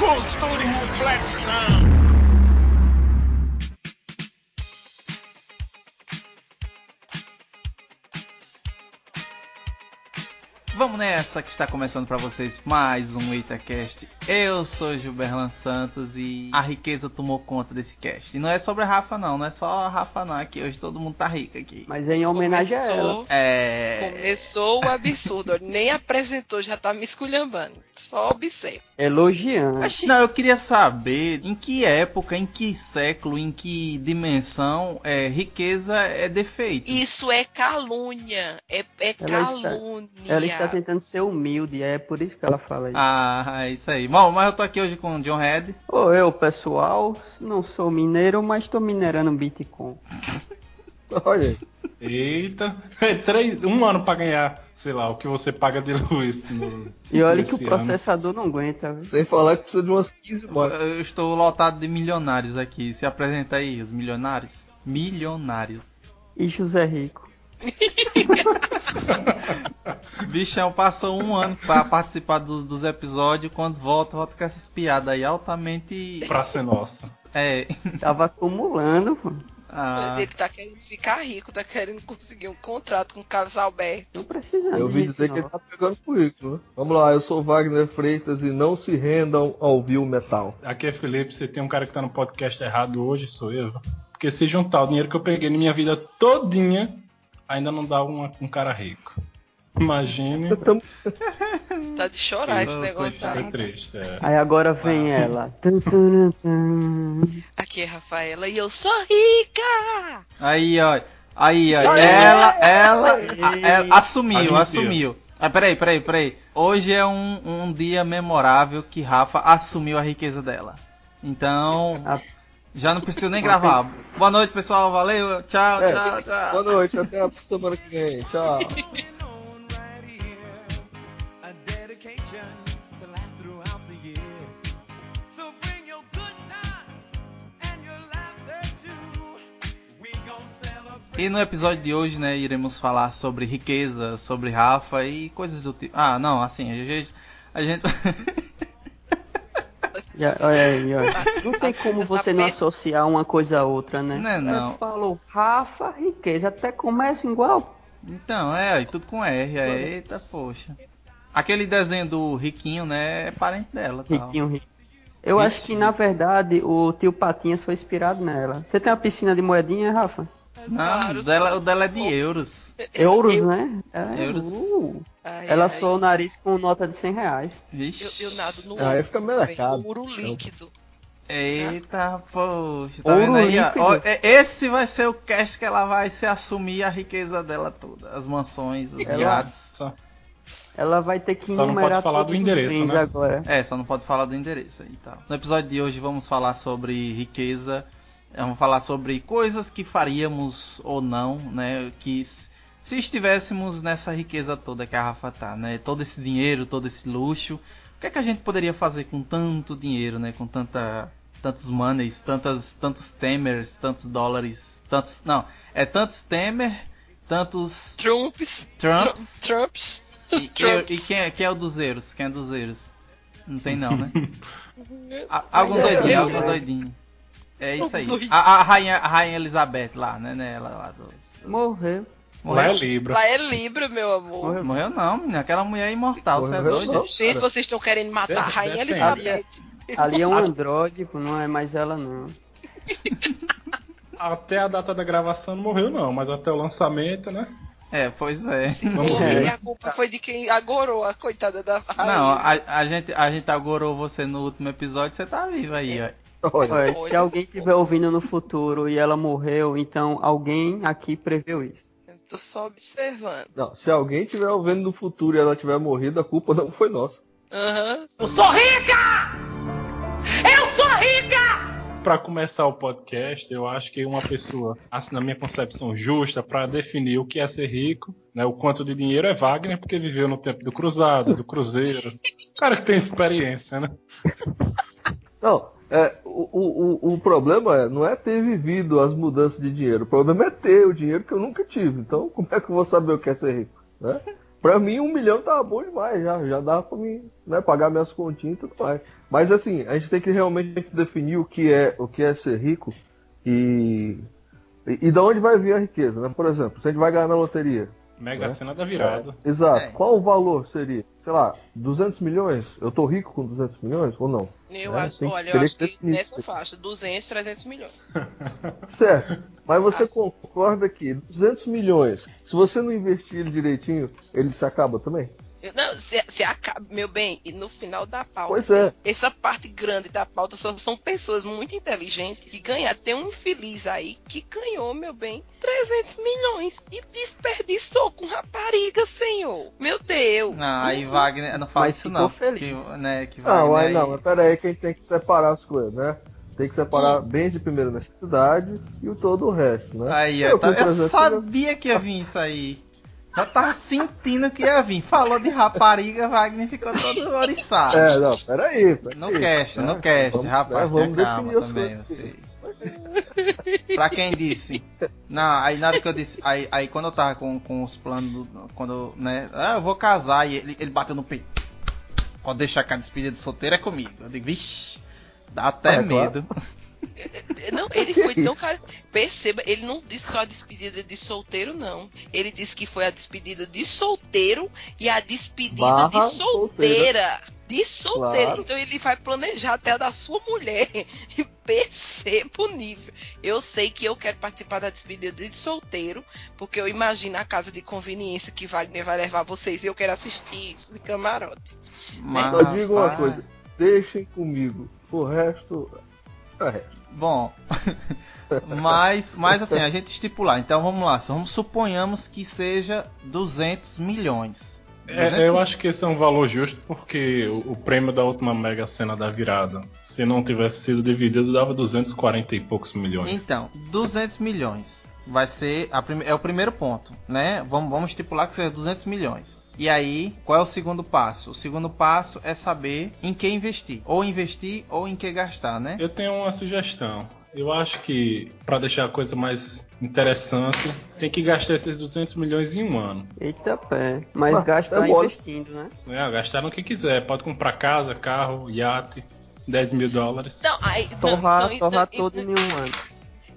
Cool Studio Flex Vamos nessa que está começando para vocês mais um EitaCast. Eu sou Gilberlan Santos e a riqueza tomou conta desse cast. E não é sobre a Rafa não, não é só a Rafa não, aqui hoje todo mundo tá rico aqui. Mas é em homenagem a ela. É... Começou o absurdo, nem apresentou, já tá me esculhambando. Só observa. Elogiando. Não, eu queria saber em que época, em que século, em que dimensão é, riqueza é defeito. Isso é calúnia. É, é Ela calúnia. Ela está tentando ser humilde, é por isso que ela fala isso. Ah, é isso aí. Bom, mas eu tô aqui hoje com o John Red. Ô, eu, pessoal, não sou mineiro, mas tô minerando Bitcoin. Olha. Eita. É três, um ano pra ganhar, sei lá, o que você paga de luz. No, E olha que o processador não aguenta, viu? Sem falar que precisa de umas 15 motos. Eu estou lotado de milionários aqui. Se apresenta aí, os milionários. Milionários. E José Rico. Bichão passou um ano pra participar dos, dos episódios. Quando volta, volta com essas piadas aí altamente. Praça é nossa. É. Tava acumulando. Ah, Ele tá querendo ficar rico, tá querendo conseguir um contrato com o Carlos Alberto. Não precisa Eu ouvi dizer que ele tá pegando currículo, né? Vamos lá, eu sou Wagner Freitas e não se rendam ao vil metal. Aqui é Felipe, você tem um cara que tá no podcast errado hoje, sou eu. Porque se juntar o dinheiro que eu peguei na minha vida todinha, ainda não dá uma, um cara rico. Imagine. Tá de chorar esse negócio Foi aí. triste, é. Aí agora vem ela. Tum, tum. Aqui é Rafaela e eu sou rica! aí, ó. Aí, ó. Ela, ela, a- ela assumiu, assumiu. Ah, peraí, peraí, peraí. Hoje é um, um dia memorável que Rafa assumiu a riqueza dela. Então, Ah. Já não preciso nem gravar. Boa noite, pessoal. Valeu. Tchau, É. tchau, tchau. Boa noite, até a semana que vem. Tchau. E no episódio de hoje, né, iremos falar sobre riqueza, sobre Rafa e coisas do tipo. Ah, não, assim, a gente. A gente... Já- olha aí, olha. Não tem como você não associar uma coisa a outra, né? Não é não. Falou Rafa, riqueza, até começa igual. então, é, e tudo com R. é, Eita, poxa. Aquele desenho do Riquinho, né, é parente dela. Tal. Riquinho, rico. Eu acho que, na verdade, o tio Patinhas foi inspirado nela. Você tem uma piscina de moedinha, Rafa? Não, o dela, o dela é de euros. Euros, eu- né? É, Euros. uh. Ai, Ela ai, soou o nariz com nota de 100 reais. Vixe. Eu, eu nado no Aí fica mercado. ouro líquido. Eita, poxa. Tá Ouro vendo aí? ó? é- esse vai ser o cast que ela vai se assumir a riqueza dela toda. As mansões, os iates. Só. Ela vai ter que Só não enumerar pode falar todos do endereço, né? agora. É, só não pode falar do endereço aí tal. No episódio de hoje vamos falar sobre riqueza. Vamos falar sobre coisas que faríamos ou não, né? Que se estivéssemos nessa riqueza toda que a Rafa tá, né? Todo esse dinheiro, todo esse luxo. O que é que a gente poderia fazer com tanto dinheiro, né? Com tanta, tantos monies, tantas, tantos temers, tantos dólares, tantos... Não, é tantos temer, tantos Trumps. Trumps. Tru- Trumps. E, Trumps. e quem, é, quem é o dos euros? Quem é dos euros? Não tem não, né? Algum doidinho, algum doidinho. É isso aí. A, a rainha, a rainha Elizabeth lá, né? né ela lá dos, dos- Morreu. Lá é Morreu? Libra. Lá é Libra, meu amor. Morreu. Morreu não, menina. Aquela mulher é imortal, você é Morreu doido? não. Gente, vocês estão querendo matar a Rainha Elizabeth. Ali é um androide, não é mais ela não. Até a data da gravação não morreu, não, mas até o lançamento, né? É, pois é. Vamos Morreu e a culpa foi de quem agorou a coitada da Rainha. Não, a, a gente, a gente agorou você no último episódio, você tá vivo aí, ó. Olha, Olha, se alguém estiver ouvindo no futuro e ela morreu, então alguém aqui preveu isso. Eu tô só observando. não, se alguém estiver ouvindo no futuro e ela tiver morrido, a culpa não foi nossa. Aham. Pra começar o podcast, eu acho que uma pessoa, assim, na minha concepção justa, pra definir o que é ser rico, né, o quanto de dinheiro é Wagner, porque viveu no tempo do cruzado, do cruzeiro. Cara que tem experiência, né? Não, é, o, o, o, problema é, não é ter vivido as mudanças de dinheiro. O problema é ter o dinheiro que eu nunca tive. Então, como é que eu vou saber o que é ser rico? Né? Pra mim, um milhão tava bom demais, já, já dava pra mim né, pagar minhas continhas e tudo mais. Mas assim, a gente tem que realmente definir o que é, o que é ser rico e, e, e de onde vai vir a riqueza, né? Por exemplo, se a gente vai ganhar na loteria. Mega É. cena da virada. Exato. É. Qual o valor seria? Sei lá, 200 milhões? Eu tô rico com 200 milhões ou não? Eu É, acho, tem olha, eu acho que nessa isso. faixa, 200, 300 milhões. Certo. Mas você Acho. concorda que 200 milhões, se você não investir ele direitinho, ele se acaba também? Não, se, se acaba, meu bem, e no final da pauta, Pois é. essa parte grande da pauta só são pessoas muito inteligentes que ganham. Tem um infeliz aí que ganhou, meu bem, 300 milhões e desperdiçou com rapariga, senhor. Meu Deus. Não, aí Wagner, não fala Mas isso não. feliz. Que, né, que Não, Wagner aí aí- não, mas pera aí que a gente tem que separar as coisas, né? Tem que separar bem de primeira necessidade e o todo o resto, né? Aí, Eu com eu 300 sabia que ia vir isso aí. Eu tava sentindo que ia vir. Falou de rapariga, Wagner ficou todo oriçado. É, não, peraí. peraí No cast, né? no cast, Vamos- rapaz, né, vamos tenha calma também, você. pra quem disse. Não, aí na hora que eu disse. Aí, aí quando eu tava com, com os planos. do- Quando, né? Ah, eu vou casar. E ele, ele bateu no peito. Pode deixar que a despedida de solteiro é comigo. Eu digo, vixi, dá até Ah, é claro. Não, ele foi tão cara. Perceba, ele não disse só a despedida de solteiro, não. Ele disse que foi a despedida de solteiro e a despedida Barra de solteira. De solteira. Claro. Então ele vai planejar até a da sua mulher. E perceba o nível. Eu sei que eu quero participar da despedida de solteiro, porque eu imagino a casa de conveniência que Wagner vai levar vocês e eu quero assistir isso de camarote. Mas, Só digo uma coisa, deixem comigo. O resto. É resto. Bom, mas, mas assim, a gente estipular. Então vamos lá, vamos suponhamos que seja 200 milhões. 200 É, eu acho que esse é um valor justo porque o, o prêmio da última Mega Sena da virada, se não tivesse sido dividido, dava 240 e poucos milhões. Então, 200 milhões vai ser a é o primeiro ponto, né? Vamos, vamos estipular que seja 200 milhões. E aí, qual é o segundo passo? O segundo passo é saber em que investir, ou investir ou em que gastar, né? Eu tenho uma sugestão. Eu acho que, para deixar a coisa mais interessante, tem que gastar esses 200 milhões em um ano. Eita pé. Mas Ah, gastar é investindo, né? É, gastar no que quiser. Pode comprar casa, carro, iate, 10 mil dólares. Então, aí, não, Torrar, então- torrar então- todo em um ano.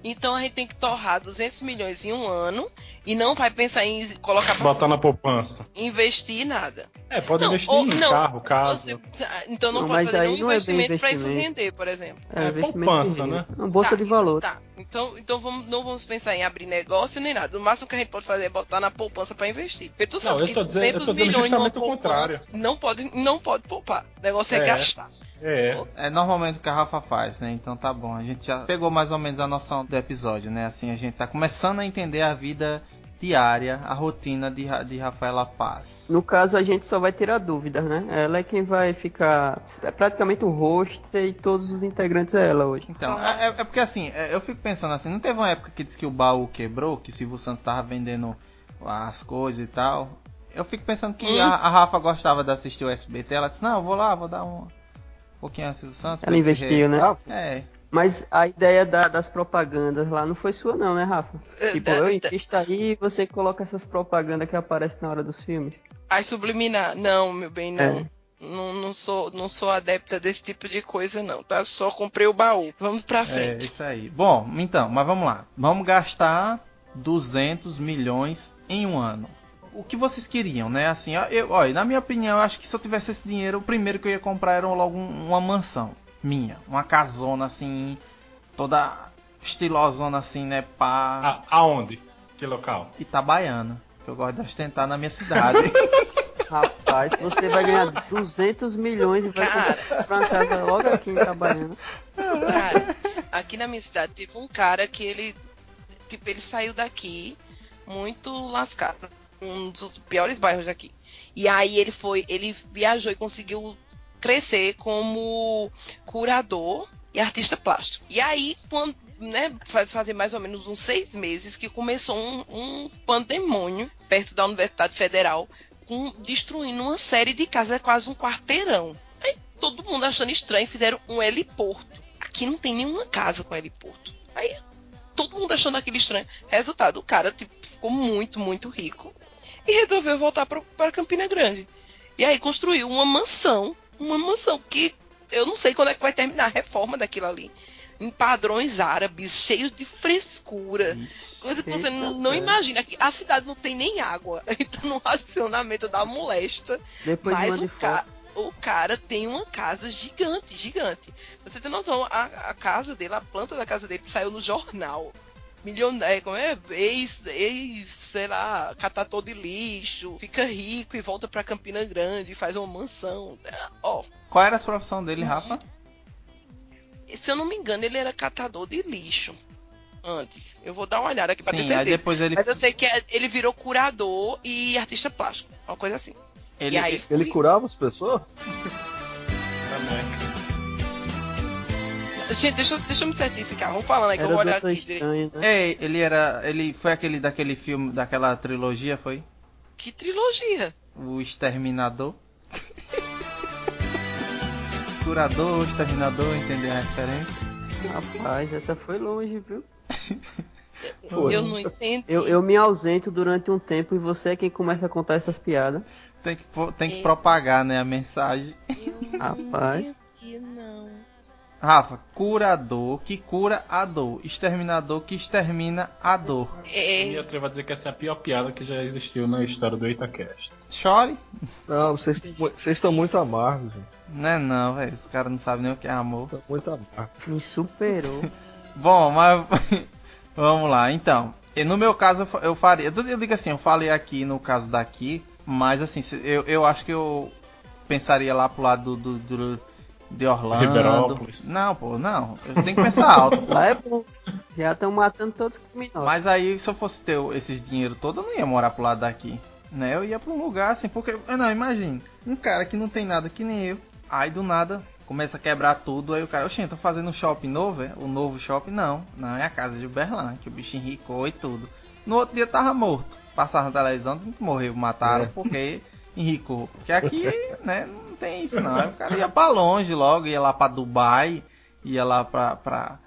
Então a gente tem que torrar 200 milhões em um ano e não vai pensar em colocar pra Botar na poupança. investir nada. É, pode Não, investir ou- em não, carro, casa. Você- então não, Não, pode fazer não é investimento para isso render, por exemplo. É, investimento poupança, né? Uma bolsa Tá, de valor. Tá, então, então vamos, não vamos pensar em abrir negócio nem nada. O máximo que a gente pode fazer é botar na poupança para investir. Porque tu sabe eu que tô dizendo- eu 200 tô dizendo milhões numa poupança contrário. não pode, não pode poupar. O negócio é, É. gastar. É, É normalmente o que a Rafa faz, né? Então tá bom. A gente já pegou mais ou menos a noção do episódio, né? Assim, a gente tá começando a entender a vida diária, a rotina de, de Rafaela Paz. No caso, a gente só vai tirar dúvidas, né? Ela é quem vai ficar. É praticamente o host e todos os integrantes é ela hoje. Então, é, é- é porque assim, é, eu fico pensando assim, não teve uma época que disse que o baú quebrou, que o Silvio Santos tava vendendo as coisas e tal. Eu fico pensando que a, a Rafa gostava de assistir o SBT, ela disse, não, vou lá, vou dar um pouquinho a Silvio Santos. Ela investiu, né? É, Mas a ideia da- das propagandas lá não foi sua, não, né, Rafa? É, Tipo, eu insisto aí e você coloca essas propagandas que aparecem na hora dos filmes. As subliminar. Não, meu bem, não. É. Não, não sou, não sou adepta desse tipo de coisa, não, tá? Só comprei o baú. Vamos pra é, frente. isso aí. Bom, então, mas vamos lá. Vamos gastar 200 milhões em um ano. O que vocês queriam, né? Assim, ó, eu, olha, na minha opinião, eu acho que se eu tivesse esse dinheiro, o primeiro que eu ia comprar era logo um- uma mansão minha. Uma casona, assim, toda estilosona, assim, né? Pá. A- aonde? Que local? Itabaiana. Que eu gosto de ostentar na minha cidade. Rapaz, você vai ganhar 200 milhões e vai Cara. comprar uma casa logo aqui em Itabaiana. Cara, aqui na minha cidade teve um cara que ele, tipo, ele saiu daqui muito lascado, um dos piores bairros daqui. E aí ele foi, ele viajou e conseguiu crescer como curador e artista plástico. E aí, quando, né, fazer mais ou menos uns seis meses que começou um, um pandemônio perto da Universidade Federal, com, destruindo uma série de casas, é quase um quarteirão. Aí todo mundo achando estranho, fizeram um heliporto. Aqui não tem nenhuma casa com heliporto. Aí todo mundo achando aquilo estranho. Resultado, o cara tipo, ficou muito, muito rico. e resolveu voltar para Campina Grande. E aí construiu uma mansão, uma mansão que eu não sei quando é que vai terminar a reforma daquilo ali. Em padrões árabes, cheios de frescura. Coisa que você não, não imagina. que A cidade não tem nem água. Então, no racionamento da molesta. Depois Mas o, ca- o cara tem uma casa gigante, gigante. Você tem noção, a, a casa dele, a planta da casa dele saiu no jornal. Milionário, como é? Ex, ex, sei lá, catador de lixo, fica rico e volta pra Campina Grande, faz uma mansão. É, Ó, Qual era a profissão dele, Rafa? se eu não me engano, ele era catador de lixo antes. Eu vou dar uma olhada aqui pra ter Sim, aí certeza. depois ele. Mas eu sei que é- ele virou curador e artista plástico, uma coisa assim. ele e aí, Ele fui- curava as pessoas? Também. Gente, deixa, eu- deixa eu me certificar. Vamos falando aí que eu vou olhar aqui. direito. Estranho, né? Ei, ele era. Ele foi aquele daquele filme, daquela trilogia, foi? Que trilogia? O Exterminador. Curador, o Exterminador, entendeu a referência? Rapaz, essa foi longe, viu? Foi. Eu não entendi. Eu, eu me ausento durante um tempo e você é quem começa a contar essas piadas. Tem que, tem que É. propagar, né, a mensagem. Eu Rapaz. Rafa, curador que cura a dor. Exterminador que extermina a dor. É, E eu atrevo a dizer que essa é a pior piada que já existiu na história do EitaCast. Chore? Não, vocês estão muito amargos, gente. Não é não, velho. Os caras não sabem nem o que é amor. Estão muito amargos. Me superou. Bom, mas vamos lá. Então, e no meu caso eu fa- eu faria. Eu digo assim, eu falei aqui no caso daqui, mas assim, eu, eu acho que eu pensaria lá pro lado do, do- do- de Orlando. Riberópolis. Não, pô, não. Eu tenho que pensar alto. pô. Lá é bom. Já estão matando todos os criminosos. Mas aí, se eu fosse ter esses dinheiro todo, eu não ia morar pro lado daqui. Né? Eu ia pra um lugar assim, porque. Não, imagine. Um cara que não tem nada que nem eu. Aí do nada começa a quebrar tudo. Aí o cara, oxente, tô fazendo um shopping novo, é? O novo shopping? Não. Não, é a casa de Uberlândia, que o bicho enricou e tudo. No outro dia tava morto. Passaram na televisão, dizendo que morreu, mataram É. porque enricou. Porque aqui, né, não tem isso não. O cara ia pra longe logo, ia lá pra Dubai, ia lá pra, pra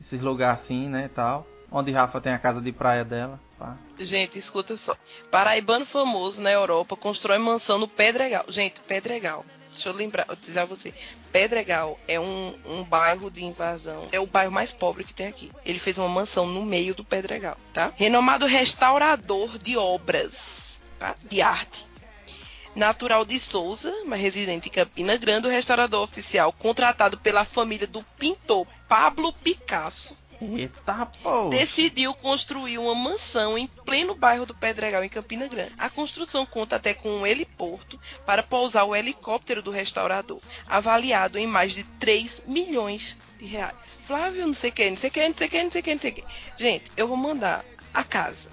esses lugares assim, né, tal. Onde Rafa tem a casa de praia dela. pá. gente, escuta só. Paraibano famoso na Europa constrói mansão no Pedregal. Gente, Pedregal. Deixa eu lembrar, eu dizer a você. Pedregal é um, um bairro de invasão. É o bairro mais pobre que tem aqui. Ele fez uma mansão no meio do Pedregal, tá? Renomado restaurador de obras, tá? De arte. Natural de Souza, mas residente em Campina Grande, o restaurador oficial contratado pela família do pintor Pablo Picasso Eita, pô. decidiu construir uma mansão em pleno bairro do Pedregal, em Campina Grande. A construção conta até com um heliporto para pousar o helicóptero do restaurador, avaliado em mais de 3 milhões de reais. Flávio, não sei o que, não sei o que, não sei o que, não sei o que, não sei o que. Gente, eu vou mandar a casa.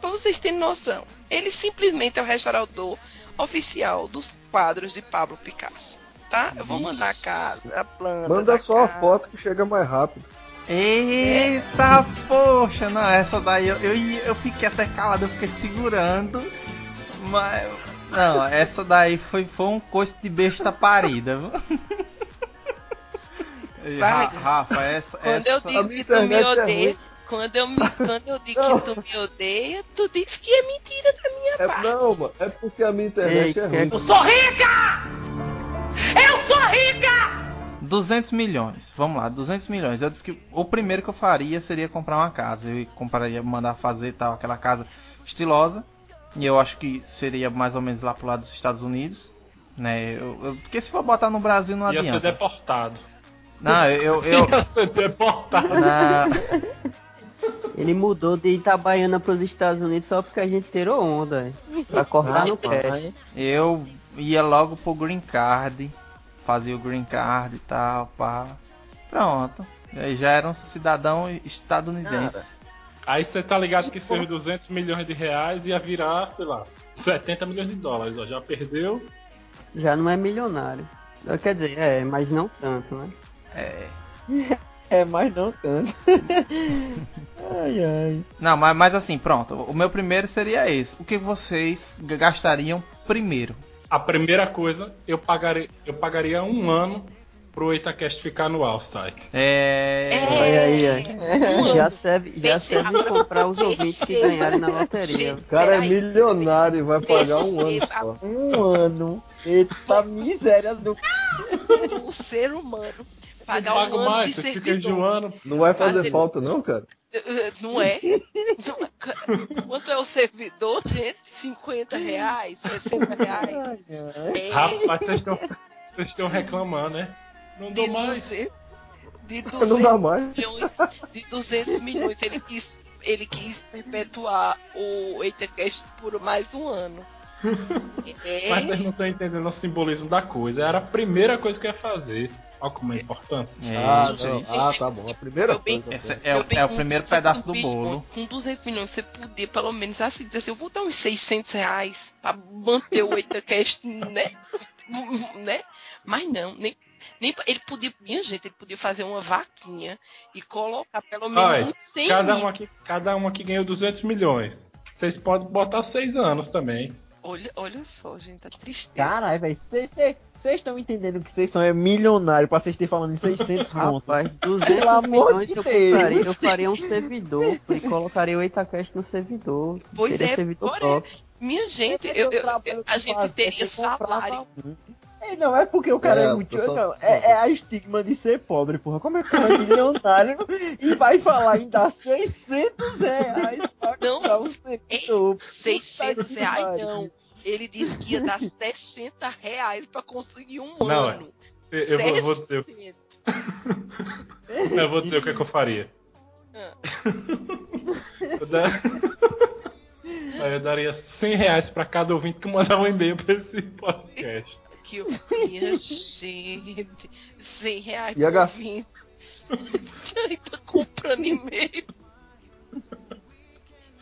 Pra vocês terem noção, ele simplesmente é o restaurador oficial dos quadros de Pablo Picasso. Tá? Eu vou mandar a casa, a planta. Manda da só a casa. foto que chega mais rápido. Eita, poxa, não, essa daí eu, eu, ia- eu fiquei até calado, eu fiquei segurando, mas. Não, essa daí foi, foi um coice de besta parida, viu? E, Vai. Ra- Rafa, essa. Quando essa... eu digo que tu me é odeia, ruim. Quando eu, me, quando eu digo que tu me odeia, tu diz que é mentira da minha É, parte. não, mano, é porque a minha internet Ei, é ruim. 200 milhões, vamos lá, 200 milhões. Eu disse que o primeiro que eu faria seria comprar uma casa. Eu compraria, mandar fazer tal, aquela casa estilosa. E eu acho que seria mais ou menos lá pro lado dos Estados Unidos. Né? Eu- eu- porque se for botar no Brasil não Ia ser adianta. deportado. Não, eu. eu, Ia ser deportado. na- Ele mudou de Itabaiana pros Estados Unidos só porque a gente tirou onda. Pra cortar no cash. eu ia logo pro Green Card. Fazia o Green Card e tal, pá. Pronto. Aí já era um cidadão estadunidense. Aí você tá ligado que esses 200 milhões de reais ia virar, sei lá, 70 milhões de dólares. Ó, já perdeu. Já não é milionário. Quer dizer, é, mas não tanto, né? É. É, mas não tanto. ai, ai. Não, mas, mas assim, pronto. O meu primeiro seria esse. O que vocês gastariam primeiro? A primeira coisa, eu pagaria, eu pagaria um ano pro Itacast ficar no Strike. É. Aí, aí. Um Já serve, já serve comprar os ouvintes que ganharem na loteria. O cara é milionário e vai pagar um ano só. Um ano. Eita miséria do. o ser humano pagar paga um ano mais, de você fica servidor. enjoando. Não vai fazer Fazer- falta não, cara? Eh, Não é? Não é? Quanto é o servidor, gente? 50 reais? 60 reais? É, Rapaz, vocês estão vocês estão reclamando, né? Não de, dou mais. 200, de Não 200 dá mais. milhões. De 200 milhões. Ele quis, ele quis perpetuar o EitaCast por mais um ano. É, Mas vocês não estão entendendo o simbolismo da coisa. Era a primeira coisa que eu ia fazer. Olha como é importante. É, Ah, ah, tá bom. A primeira Eu bem- coisa. Esse é, Eu o, tenho é o primeiro 200 pedaço do milhões, bolo. Com 200 milhões, você podia pelo menos assim dizer assim: eu vou dar uns 600 reais pra manter o EitaCast, né? né? Mas não, nem, nem. Ele podia, minha gente, ele podia fazer uma vaquinha e colocar pelo menos Olha, uns 100 Cada mil. um, aqui, cada um aqui ganhou 200 milhões. Vocês podem botar 6 anos também. Olha, olha só, gente, a tristeza. Caralho, velho. Vocês estão entendendo que vocês são é milionário pra vocês terem falando em 600 conto. Rapaz, Pelo 200 amor milhões de eu, Deus. compraria, eu faria um servidor e colocaria o Itacast no servidor. Pois Seria é, servidor top. Minha gente, É eu, porque eu- eu- que a eu gente teria eu salário. um. É, não, é porque o cara é, É, muito. pessoal- não, é, é a estigma de ser pobre, porra. Como é que o cara é milionário e vai falar em dar 600 reais pra Não, comprar um servidor? Puta 600 que reais não. Ele disse que ia dar 60 reais pra conseguir um Não, é. ano. Eu, eu vou, eu vou dizer, 60. eu vou dizer o que, é que eu faria. Ah. Eu, dar- eu daria 100 reais pra cada ouvinte que mandar um e-mail pra esse podcast. Que eu, minha gente, 100 reais E por ouvinte. Aí tá comprando e-mail.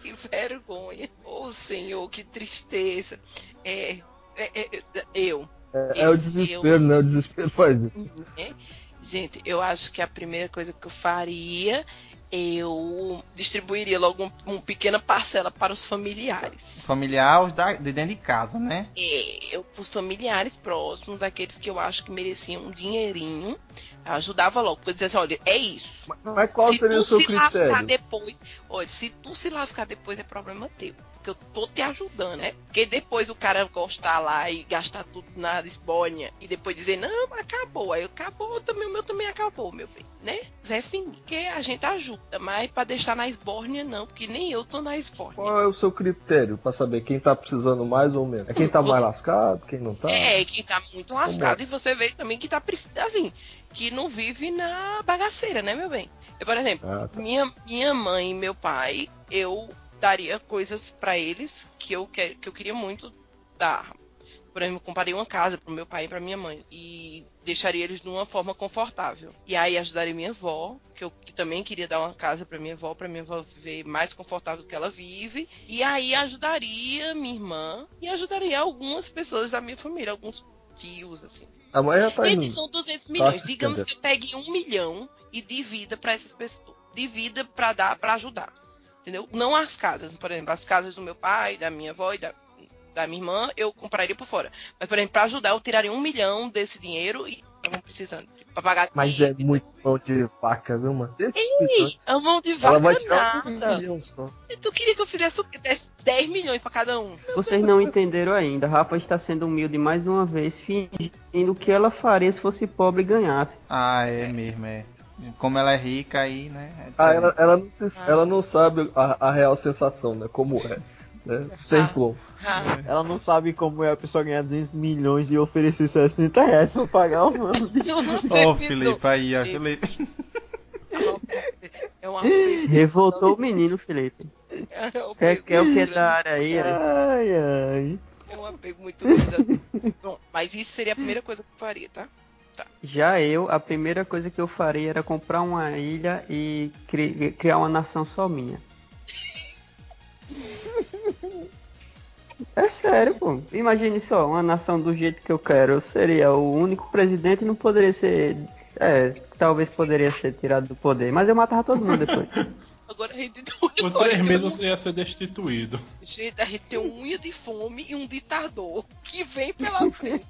Que vergonha. Ô senhor, que tristeza. É, é, é, eu, É, é o desespero, né? O desespero faz isso. né? Gente, eu acho que a primeira coisa que eu faria, eu distribuiria logo um, uma pequena parcela para os familiares. Familiar os da, de dentro de casa, né? É, eu, os familiares próximos, daqueles que eu acho que mereciam um dinheirinho, eu ajudava logo. Porque dizia assim, olha, é isso. Mas, mas qual se seria tu o seu se lascar critério? depois, olha, se tu se lascar depois é problema teu. Porque eu tô te ajudando, né? Porque depois o cara gostar lá e gastar tudo na esbórnia e depois dizer, não, acabou. Aí acabou também, o meu também acabou, meu bem, né? Zé Fim, que a gente ajuda, mas pra deixar na esbórnia não, porque nem eu tô na esbórnia. Qual é o seu critério pra saber quem tá precisando mais ou menos? É quem tá mais lascado, quem não tá? É, que tá muito lascado. E você vê também que tá precisando, assim, que não vive na bagaceira, né, meu bem? Eu, por exemplo, Ah, tá. minha, minha mãe e meu pai, eu daria coisas pra eles que eu, quer, que eu queria muito dar. Por exemplo, eu comprei uma casa pro meu pai e pra minha mãe. E deixaria eles numa forma confortável. E aí ajudaria minha avó, que eu que também queria dar uma casa pra minha avó, pra minha avó viver mais confortável do que ela vive. E aí ajudaria minha irmã e ajudaria algumas pessoas da minha família, alguns tios, assim. A mãe já tá indo. são 200 milhões. Fácil, Digamos entendeu? que eu pegue um milhão e divida pra essas pessoas. Divida pra dar, pra ajudar. Entendeu? Não as casas. Por exemplo, as casas do meu pai, da minha avó e da, da minha irmã, eu compraria por fora. Mas, por exemplo, pra ajudar, eu tiraria um milhão desse dinheiro e estavam precisando. Pra pagar Mas é dívida. muito mão de faca, viu, mano? Ei, a mão de Ela vai vaca um nada. milhão só. Tu queria que eu fizesse o quê? Desse 10 milhões pra cada um. Vocês não entenderam ainda. Rafa está sendo humilde mais uma vez, fingindo que ela faria se fosse pobre e ganhasse. Ah, é mesmo, é. Como ela é rica aí, né? é Ah, ela, ela, não, se- Ah. ela não sabe a, a real sensação, né? Como é. Né? Sem Ah. como. Ah, Ela não sabe como é a pessoa ganhar 200 milhões e oferecer 60 reais pra pagar o mano. Ó, sei. o Felipe aí, ó, Felipe. É uma Revoltou o menino, Felipe. É um Quer, o que da área aí? Eric? Ai, ai. É um apego muito grande. Bom, mas isso seria a primeira coisa que eu faria, tá? Já eu, a primeira coisa que eu faria era comprar uma ilha e cri- criar uma nação só minha. É sério, pô. Imagine só, uma nação do jeito que eu quero. Eu seria o único presidente e não poderia ser. É, talvez poderia ser tirado do poder. Mas eu matava todo mundo depois. Agora a gente tem Por um três meses você ia ser destituído. Gente, a gente tem um unha de fome e um ditador que vem pela frente.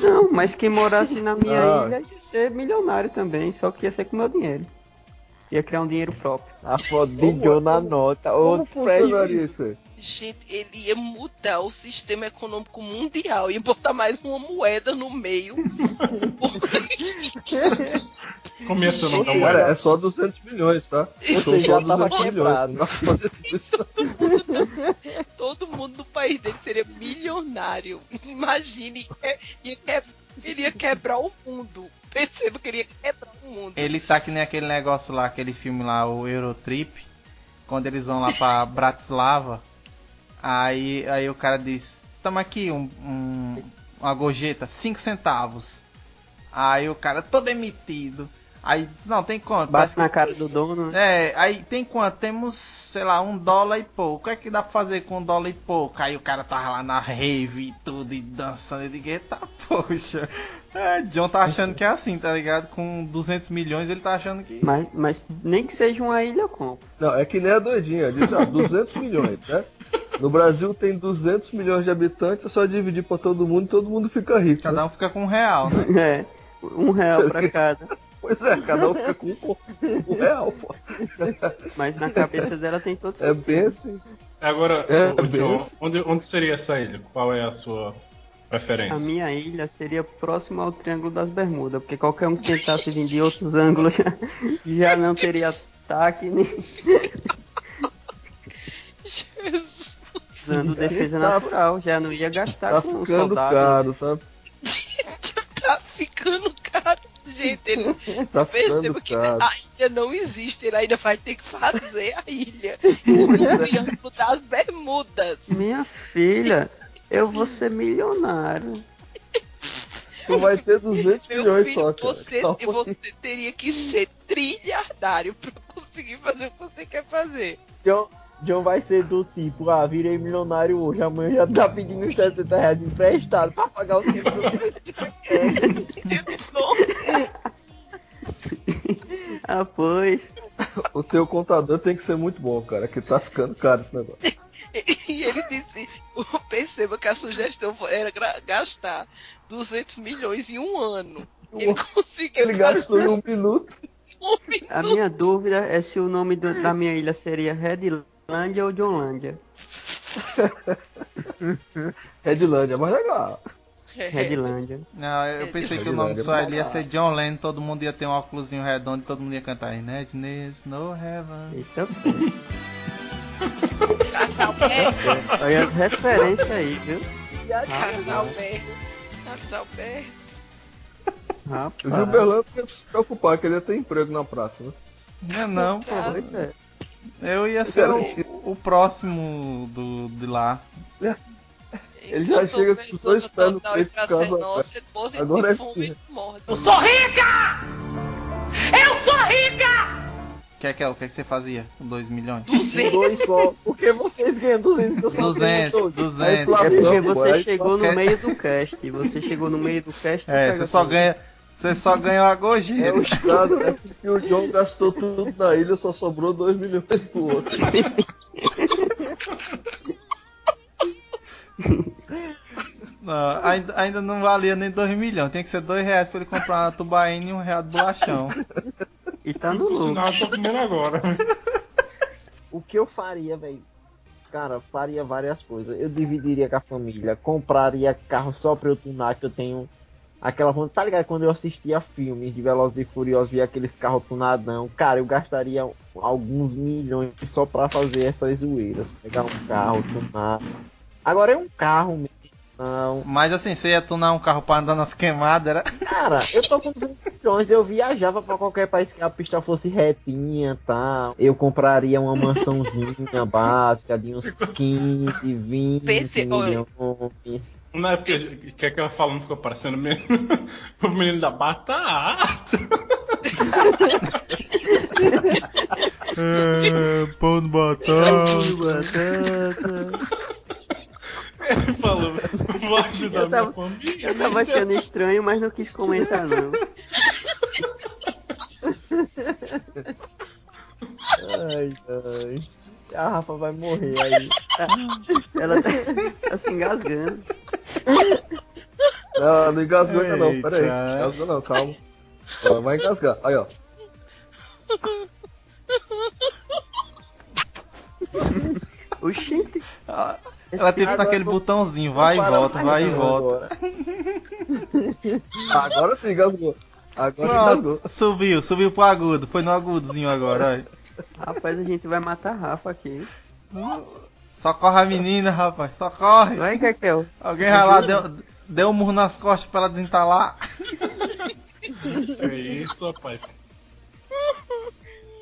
Não, mas quem morasse na minha Ah. ilha ia ser milionário também, só que ia ser com meu dinheiro. Ia criar um dinheiro próprio. A foto de na nota. Como Ô, Fred. funcionaria isso? Gente, ele ia mudar o sistema econômico mundial e botar mais uma moeda no meio. Começando a olhada. é só 200 milhões, tá? Você já tava 200 quebrado. Todo mundo no país dele seria milionário. Imagine, é- ia ele ia quebrar o mundo. Perceba que ele ia quebrar o mundo. Ele tá que nem aquele negócio lá, aquele filme lá, o Eurotrip, quando eles vão lá pra Bratislava, aí, aí o cara diz, tamo aqui, um, um- uma gorjeta, 5 centavos. Aí o cara, tô demitido. Aí diz, não, tem quanto? Parece Bate na cara do dono, né? É, aí tem quanto? Temos, sei lá, um dólar e pouco. O que é que dá pra fazer com um dólar e pouco? Aí o cara tava lá na rave e tudo, e dançando. Eu digo, eita, poxa. É, John tá achando que é assim, tá ligado? Com 200 milhões ele tá achando que... Mas, mas nem que seja uma ilha, eu compro. Não, é que nem a doidinha. Diz, ah, 200 milhões, né? No Brasil tem 200 milhões de habitantes, é só dividir pra todo mundo e todo mundo fica rico. Cada né? um fica com um real, né? É, um real pra cada. Pois é, cada um fica com um, um real, pô. Mas na cabeça dela tem todo É bem assim. Agora, É, ô, bem John, assim. onde, onde seria essa ilha? Qual é a sua preferência? A minha ilha seria próxima ao Triângulo das Bermudas, porque qualquer um que tentasse vir de outros ângulos já, já não teria ataque nem Jesus. Usando defesa Tá- natural, já não ia gastar Tá com ficando caro, sabe? Tá ficando caro. Gente, ele Tá que caro. a ilha não existe. Ele ainda vai ter que fazer a ilha. No Triângulo das Bermudas. Minha filha, eu vou ser milionário. Tu vai ter 200 Meu milhões filho, só, cara. você, Só você teria que ser trilhardário pra conseguir fazer o que você quer fazer. John, John vai ser do tipo, ah, virei milionário hoje, amanhã já tá pedindo uns 60 reais emprestado pra pagar o tempo Ah, pois. O teu contador tem que ser muito bom, cara, que tá ficando caro esse negócio. E ele disse, perceba que a sugestão era gastar 200 milhões em um ano. Ele conseguiu Ele gastou em um minuto. A minha dúvida é se o nome do- da minha ilha seria Redlândia ou Johnlândia. Redlândia, é mais legal. É, Redlândia. Não, eu pensei que o nome do sua ilha ia ser John Lennon, todo mundo ia ter um óculosinho redondo e todo mundo ia cantar Nedness no heaven. Eita. Casal Olha as referências aí, viu? casal Berto, casal O Rapaz. Gilberlan tem que se preocupar, que ele ia ter emprego na praça, né? Não, é não, pô. Pois é. Eu ia ser o, o próximo do, de lá. Ele já chega o com dois pés no total peito pra de casa, ser nossa, ele morre Agora de é fome e morre. Eu sou rica! Eu sou rica! O que é que é? O que, é que você fazia com 2 milhões? 200 dois só. Porque vocês ganham 200 eu só ganho 200, dois. 200. Aí, É porque Não, pô, você chegou no meio do cast. Você chegou no meio do cast. É, você só ganha. Você só ganhou a É gorjeta. o Estado, é porque o John gastou tudo na ilha, só sobrou 2 milhões pro outro. Não, ainda, ainda não valia nem 2 milhões. Tem que ser 2 reais pra ele comprar uma tubaína e um real de bolachão. E tá no lucro. sinal, eu tô comendo agora. O que eu faria, velho? Cara, faria várias coisas. Eu dividiria com a família, compraria carro só pra eu tunar, que eu tenho aquela vontade. Tá ligado? Quando eu assistia filmes de Velozes e Furiosos, via aqueles carros tunadão. Cara, eu gastaria alguns milhões só pra fazer essas zoeiras. Pegar um carro, tunar. Agora é um carro mesmo. Não. Mas assim, você ia tunar um carro pra andar nas queimadas, era. Cara, eu tô com 200 milhões, eu viajava pra qualquer país que a pista fosse retinha e tal. Eu compraria uma mansãozinha básica de uns 15, 20 Pense- olha. milhões. Não é porque o que é que ela falando ficou parecendo mesmo o menino da batata. É, pão de batata. Ele falou, vou ajudar Eu tava- minha família. Eu tava achando estranho, mas não quis comentar não. Ai, ai. A Rafa vai morrer aí. Ela tá, tá se engasgando. Não, não engasgou ainda não, pera aí. Eita. Engasgou não, calma. Ela vai engasgar. Aí, ó. Oxente. Ah, Ela teve Agora naquele eu- botãozinho, vai e volta, vai e volta. Agora, agora sim engasgou. Agora engasgou. Pronto, subiu, subiu pro agudo, foi no agudozinho agora, olha. Rapaz, a gente vai matar a Rafa aqui. Socorre a menina, rapaz, socorre. Vai, Kekel. Alguém vai lá, deu, deu um murro nas costas pra ela desentalar. É isso, rapaz.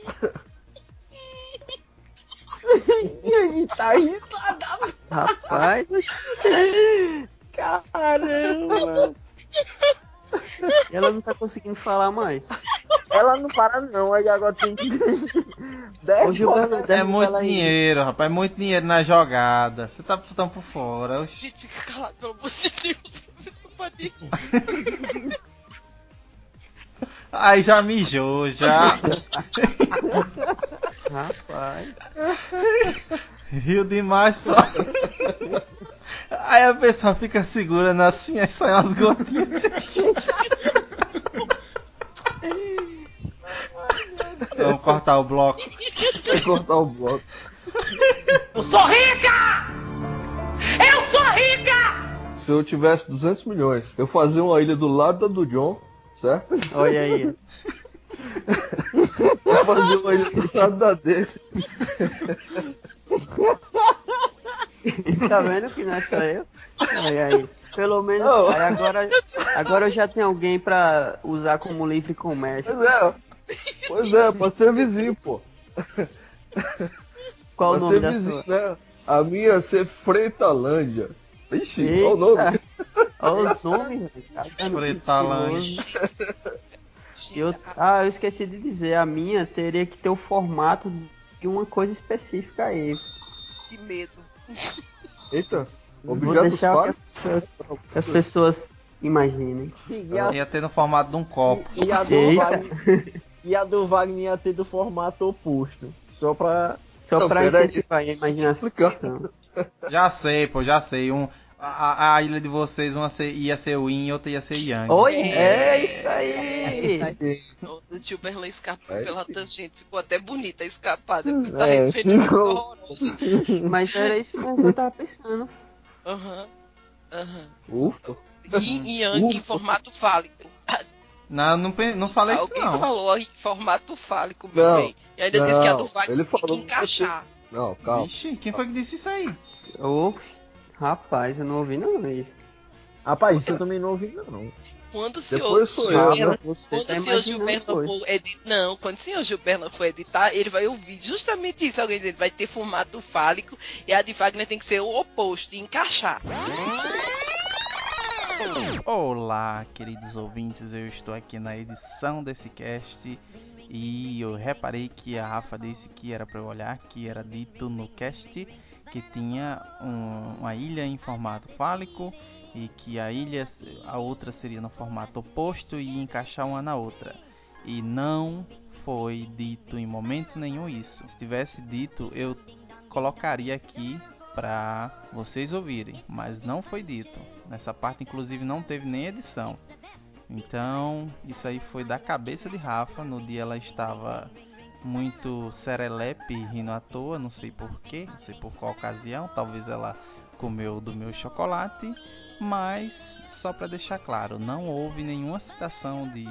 Ele tá risada. Rapaz. Caramba. Ela não tá conseguindo falar mais. Ela não para não, aí agora tem que... Dez Ô, Gilberto, É muito ela aí. dinheiro, rapaz, é muito dinheiro na jogada. Você tá tão por fora. oxi. Gente, fica calado, pelo amor de Deus. Ir. Aí já mijou, já. Rapaz. Riu demais, pô. Aí a pessoa fica segurando assim, aí sai umas gotinhas. Vamos cortar o bloco. Vai cortar o bloco. Se eu tivesse 200 milhões, eu fazia uma ilha do lado da do John, certo? Olha aí. Eu fazia uma ilha do lado da dele. Tá vendo que não é só eu? Olha aí. Pelo menos aí agora, agora eu já tenho alguém pra usar como livre comércio. Pois é, pois é, pode ser vizinho, pô. Qual o pode nome ser da vizinho, sua? né? A minha ia ser Freitalândia. Ixi, qual o nome? Eita. Olha os nomes, velho. Tá perigoso. Eu, ah, eu esqueci de dizer, a minha teria que ter o formato de uma coisa específica aí. Que medo. Eita, Vou objetos deixar que fáceis. as pessoas, que as pessoas imaginem. E a, Ia ter no formato de um copo. e a do Eita. Wagner, e a do Wagner ia ter do formato oposto. Só pra... Só Não, pra incentivar a imaginação. Já sei, pô, já sei. Um, a, a- ilha de vocês uma ser- ia ser o Yin e outra ia ser Yang. Oi, É. é isso aí! O tio Berlan escapou Aí pela tangente. Ficou até bonita a escapada. porque Tá É, ficou. horrorosa. Mas era isso mesmo que eu tava pensando. Aham. Aham. Ufa. Yin e Yang em formato fálico. Não, não, não falei isso Alguém não. falou em formato fálico, meu Não, bem. E ainda disse que a do não, Wagner ele tem que falou- encaixar. Não, calma. Vixe, quem foi que disse isso aí? Ô, rapaz, eu não ouvi não isso. Rapaz, isso eu também não ouvi não. Quando o senhor Gilberto- né? Quando tá o senhor Gilberto for editar. Não, quando o senhor Gilberto for editar, ele vai ouvir justamente isso. Alguém dizer, vai ter formato fálico e a de Wagner tem que ser o oposto, e encaixar. Olá, queridos ouvintes, eu estou aqui na edição desse cast e eu reparei que a Rafa disse que era para eu olhar, que era dito no cast que tinha um- uma ilha em formato fálico e que a ilha, a outra seria no formato oposto e encaixar uma na outra. E não foi dito em momento nenhum isso. Se tivesse dito, eu colocaria aqui para vocês ouvirem, mas não foi dito. Nessa parte, inclusive, não teve nem edição. Então, isso aí foi da cabeça de Rafa. No dia ela estava muito serelepe, rindo à toa, não sei porquê, não sei por qual ocasião. Talvez ela comeu do meu chocolate, mas só para deixar claro, não houve nenhuma citação de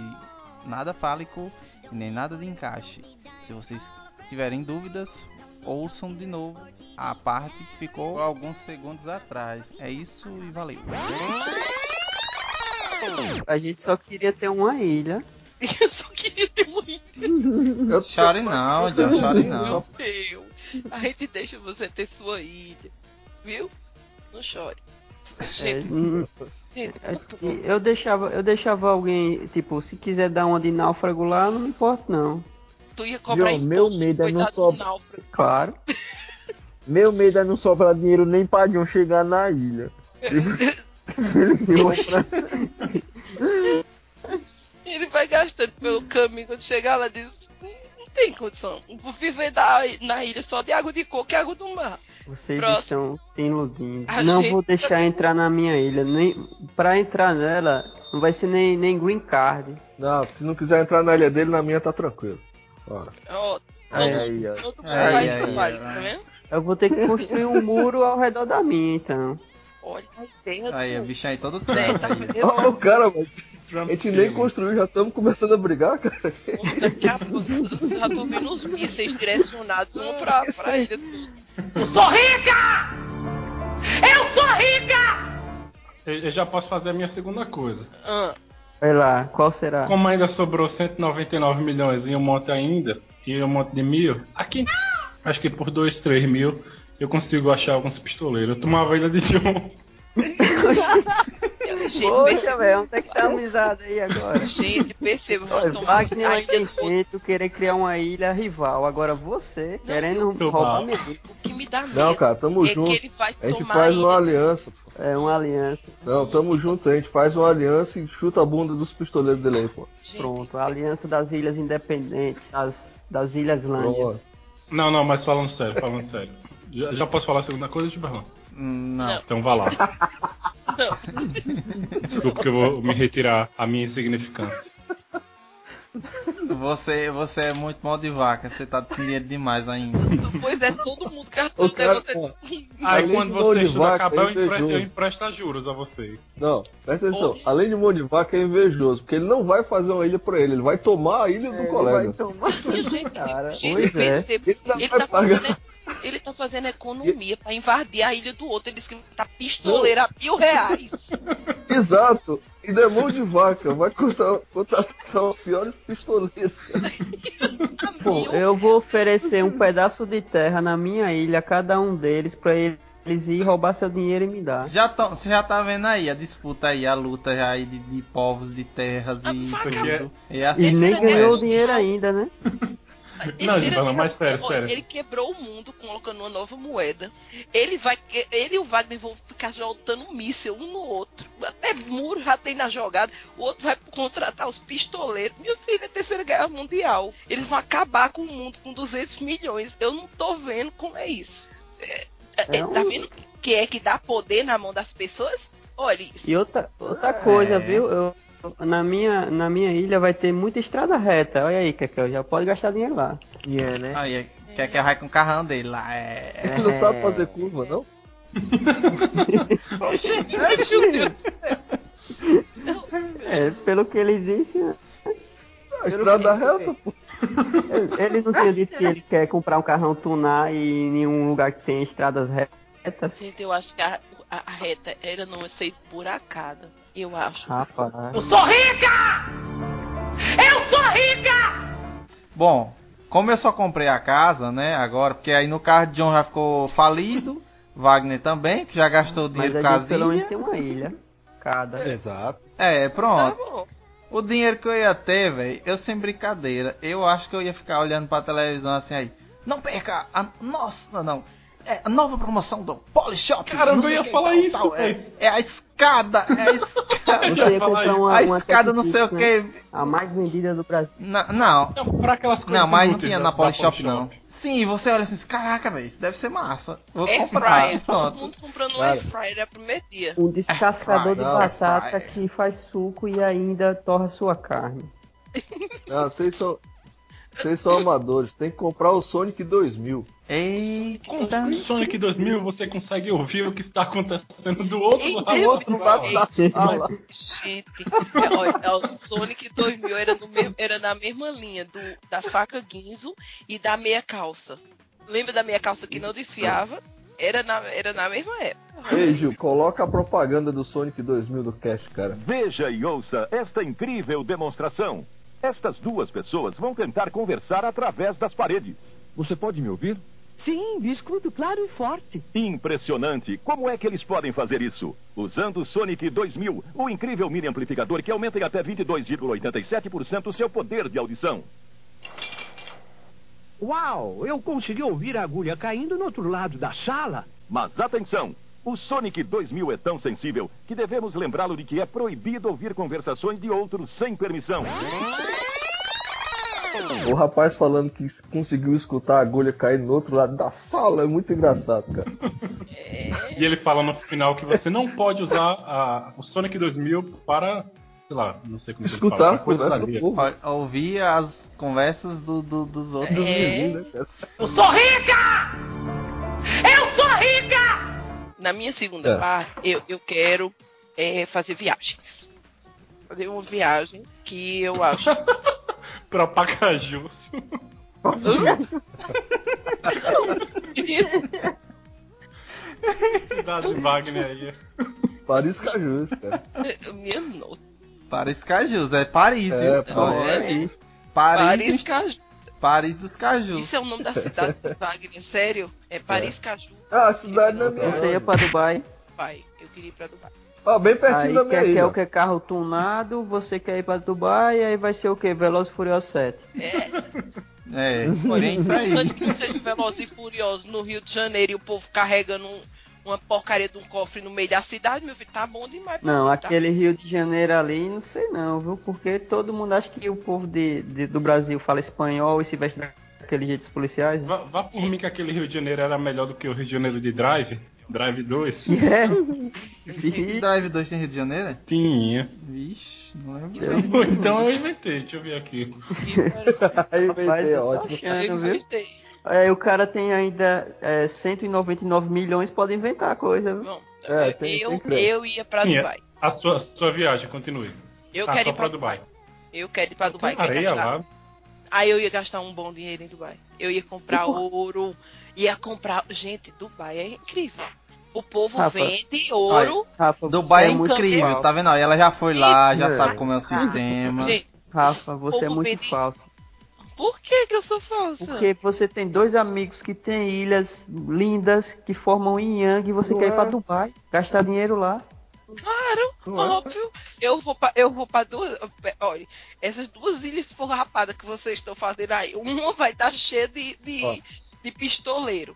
nada fálico e nem nada de encaixe. Se vocês tiverem dúvidas, ouçam de novo a parte que ficou alguns segundos atrás. É isso e valeu. A gente só queria ter uma ilha. Eu só queria ter. Eu- Chore não, John, chore não. Eu. A gente deixa você ter sua ilha. Viu? Não chore. É, Gente, hum, gente, é, eu deixava, eu deixava alguém, tipo, se quiser dar uma de náufrago lá, não me importa não. tu ia cobrar imposto, meu medo é não náufrago. Claro. Meu medo é não sobrar dinheiro nem pra John chegar na ilha. Ele compra. Ele vai gastando pelo caminho, quando chegar lá diz, "Hum, não tem condição. Vou viver da, na ilha só de água de coco e água do mar. Vocês Próximo. estão se iludindo. A não vou tá deixar se- entrar na minha ilha. Nem, pra entrar nela, não vai ser nem, nem green card. Não, se não quiser entrar na ilha dele, na minha tá tranquilo. Bora. Ó, Aí, aí, ó. todo mundo Aí, vai tá vendo? Eu vou ter que construir um muro ao redor da minha, então. Olha a ideia Aí, o do... bicho aí todo Trump tá o cara, mas Trump a gente nem construiu, já estamos começando a brigar, cara. Daqui a pouco eu já tô vendo os mísseis direcionados um pra, pra ilha. Eu, eu já posso fazer a minha segunda coisa. Ah, Vai lá, qual será? Como ainda sobrou 199 milhões e um monte ainda, e um monte de mil, aqui, acho que por 2, 3 mil, eu consigo achar alguns pistoleiros. Eu tomava a ilha de John. gente, Poxa, velho, onde é que tá a amizade aí agora? gente, perceba, Olha, Wagner a vai ilha ter do outro. feito querer criar uma ilha rival. Agora você querendo eu- roubar minha ilha. O que me dá medo Não, cara, tamo é junto. que ele vai A gente faz a uma aliança. pô. É uma aliança. Não, tamo junto, a gente faz uma aliança e chuta a bunda dos pistoleiros dele aí, pô. Gente, Pronto, a aliança das ilhas independentes, das, das ilhas Lândias. Não, não, mas falando sério, falando sério. Já, já posso falar a segunda coisa, Tiberlão? Hum, Não. Então vá lá. Não. Desculpa que eu vou me retirar a minha insignificância. Você, você é muito mal de vaca, você tá com dinheiro demais ainda. Pois é, todo mundo gastando O cara, negócio. pô, Aí Além quando de você vaca, acabar, eu, é empre- invejoso. eu empresto juros a vocês. Não, presta atenção. Oi. Além de mão de vaca, é invejoso. Porque ele não vai fazer uma ilha pra ele, ele vai tomar a ilha do É, ele colega. vai tomar Gente, cara. gente, Pois é. Ele ele tá pagar. fazendo, ele tá fazendo economia pra invadir a ilha do outro. Ele disse que tá pistoleiro a mil reais. Exato. E é mão de vaca. Vai custar, contratar os piores pistoleiros. A Bom, eu vou oferecer um pedaço de terra na minha ilha a cada um deles pra eles ir roubar seu dinheiro e me dar. Já tão, você já tá vendo aí a disputa aí, a luta já aí de, de povos, de terras Ah, e tudo. É E assim nem que ganhou o dinheiro ainda, né? Não, ele- mas sério, sério. Ele quebrou o mundo colocando uma nova moeda. Ele vai. Ele e o Wagner vão ficar jogando um míssel um no outro. Até muro já tem na jogada. O outro vai contratar os pistoleiros. Meu filho, é a terceira guerra mundial. Eles vão acabar com o mundo com 200 milhões. Eu não tô vendo como é isso. É, é, É um- Tá vendo que é que dá poder na mão das pessoas? Olha isso. E outra, outra coisa, É. viu? Eu, na, minha, na minha ilha vai ter muita estrada reta. Olha aí, Kekel, já pode gastar dinheiro lá. E é, né? Aí, quer que vai com o carrão dele lá. É. Ele não sabe fazer curva, não? É, pelo que ele disse? A estrada reta, pô. ele, ele não tinha dito que ele quer comprar um carrão tunar e em nenhum lugar que tem estradas retas. Gente, eu acho que a, a- a reta era não ser esburacada. Eu acho. Rapaz. Bom, como eu só comprei a casa, né, agora, porque aí no carro de John já ficou falido, Wagner também, que já gastou Mas dinheiro a com gente pelo menos tem uma ilha. Cada. Exato. É, Tá pronto. bom. O dinheiro que eu ia ter, velho, eu sem brincadeira, eu acho que eu ia ficar olhando pra televisão assim aí. Não perca a nossa, não. É a nova promoção do Polishop. Caramba, não eu ia o que, falar tal, isso, tal. É, é a escada, é a escada. Eu Você já ia comprar uma, a uma escada não sei o Pix, né? que. A mais vendida do Brasil. Não, não, Não, pra aquelas coisas não, mas não tinha da- na Polishop não. Sim, você olha assim, caraca, velho, isso deve ser massa. Vou Air comprar. fryer. Todo mundo comprando um Cara. air fryer é o primeiro dia. Um descascador de batata que faz suco e ainda torra sua carne. Não, vocês são. Vocês são amadores, tem que comprar o Sonic 2000. Eita. Com Sonic 2000 você consegue ouvir o que está acontecendo do outro Eita, lado. Do outro lado da sala. Gente, olha, é, o Sonic 2000 era, no mesmo- era na mesma linha do, da faca guinzo e da meia calça. Lembra da meia calça que não desfiava? Era na, era na mesma época. Ei, Gil, coloca a propaganda do Sonic 2000 do Cash, cara. Veja e ouça esta incrível demonstração. Estas duas pessoas vão tentar conversar através das paredes. Você pode me ouvir? Sim, escuto claro e forte. Impressionante! Como é que eles podem fazer isso? Usando o Sonic 2000, o incrível mini amplificador que aumenta em até 22,87% o seu poder de audição. Uau, eu consegui ouvir a agulha caindo no outro lado da sala. Mas atenção! O Sonic 2000 é tão sensível que devemos lembrá-lo de que é proibido ouvir conversações de outros sem permissão. O rapaz falando que conseguiu escutar a agulha cair no outro lado da sala é muito engraçado, cara. E ele fala no final que você não pode usar a- o Sonic 2000 para, sei lá, não sei como Escutar fala, coisa da vida. Ouvir as conversas do, do- dos outros. É. né? Eu sou rica! Eu sou rica! Na minha segunda É. parte, eu, eu quero é, fazer viagens. Fazer uma viagem que eu acho. Pra Pacajus. Cidade Wagner aí. Paris Cajus, cara. minha nota. Paris Cajus, é Paris, É, viu? Paris. É isso. Paris, Paris Caju. Paris dos Cajus. Isso é o nome da cidade do Wagner, sério? É Paris Caju. Ah, a cidade não é minha. Você ia pra Dubai. Pai, eu queria ir pra Dubai. Ó, bem pertinho Aí da minha quer, quer ilha. o que? Carro tunado, você quer ir pra Dubai, aí vai ser o que? Veloz e Furioso 7. É, bem isso aí. Antes que não seja Velozes e Furiosos no Rio de Janeiro e o povo carregando um- uma porcaria de um cofre no meio da cidade, meu filho, tá bom demais. pra Não, mim, tá? aquele Rio de Janeiro ali, não sei não, viu? Porque todo mundo acha que o povo de, de- do Brasil fala espanhol e se veste daquele jeito dos policiais. né? Vá, vá por mim que aquele Rio de Janeiro era melhor do que o Rio de Janeiro de Drive. Drive 2. É. E Drive 2 tem Rio de Janeiro? é? Tinha. Vixe, não lembro. Ou então eu inventei, deixa eu ver aqui. Inventei, eu tô ótimo. Eu inventei. Aí o cara tem ainda é, 199 milhões, pode inventar coisa, viu? Bom, É, eu, tem- eu, tem eu ia pra Sim, é. Dubai. A sua, sua viagem, continue. Eu ah, quero ir pra pra Dubai. Eu quero ir pra Dubai. Tem quer areia gastar? lá. Aí eu ia gastar um bom dinheiro em Dubai. Eu ia comprar ouro, ia comprar. Gente, Dubai é incrível. O povo Rafa. vende ouro. Rafa, Dubai é você muito incrível, tá vendo? Ela já foi lá, já É. sabe como é o sistema. Gente, Rafa, você é muito vende- falso. por que, que eu sou falsa? Porque você tem dois amigos que têm ilhas lindas que formam yin yang e você Não quer ir é. pra Dubai, gastar dinheiro lá. Claro, Não é? óbvio. Eu vou pra, eu vou pra duas. Olha, essas duas ilhas forrapadas que vocês estão fazendo aí, uma vai estar cheia de, de, de pistoleiro.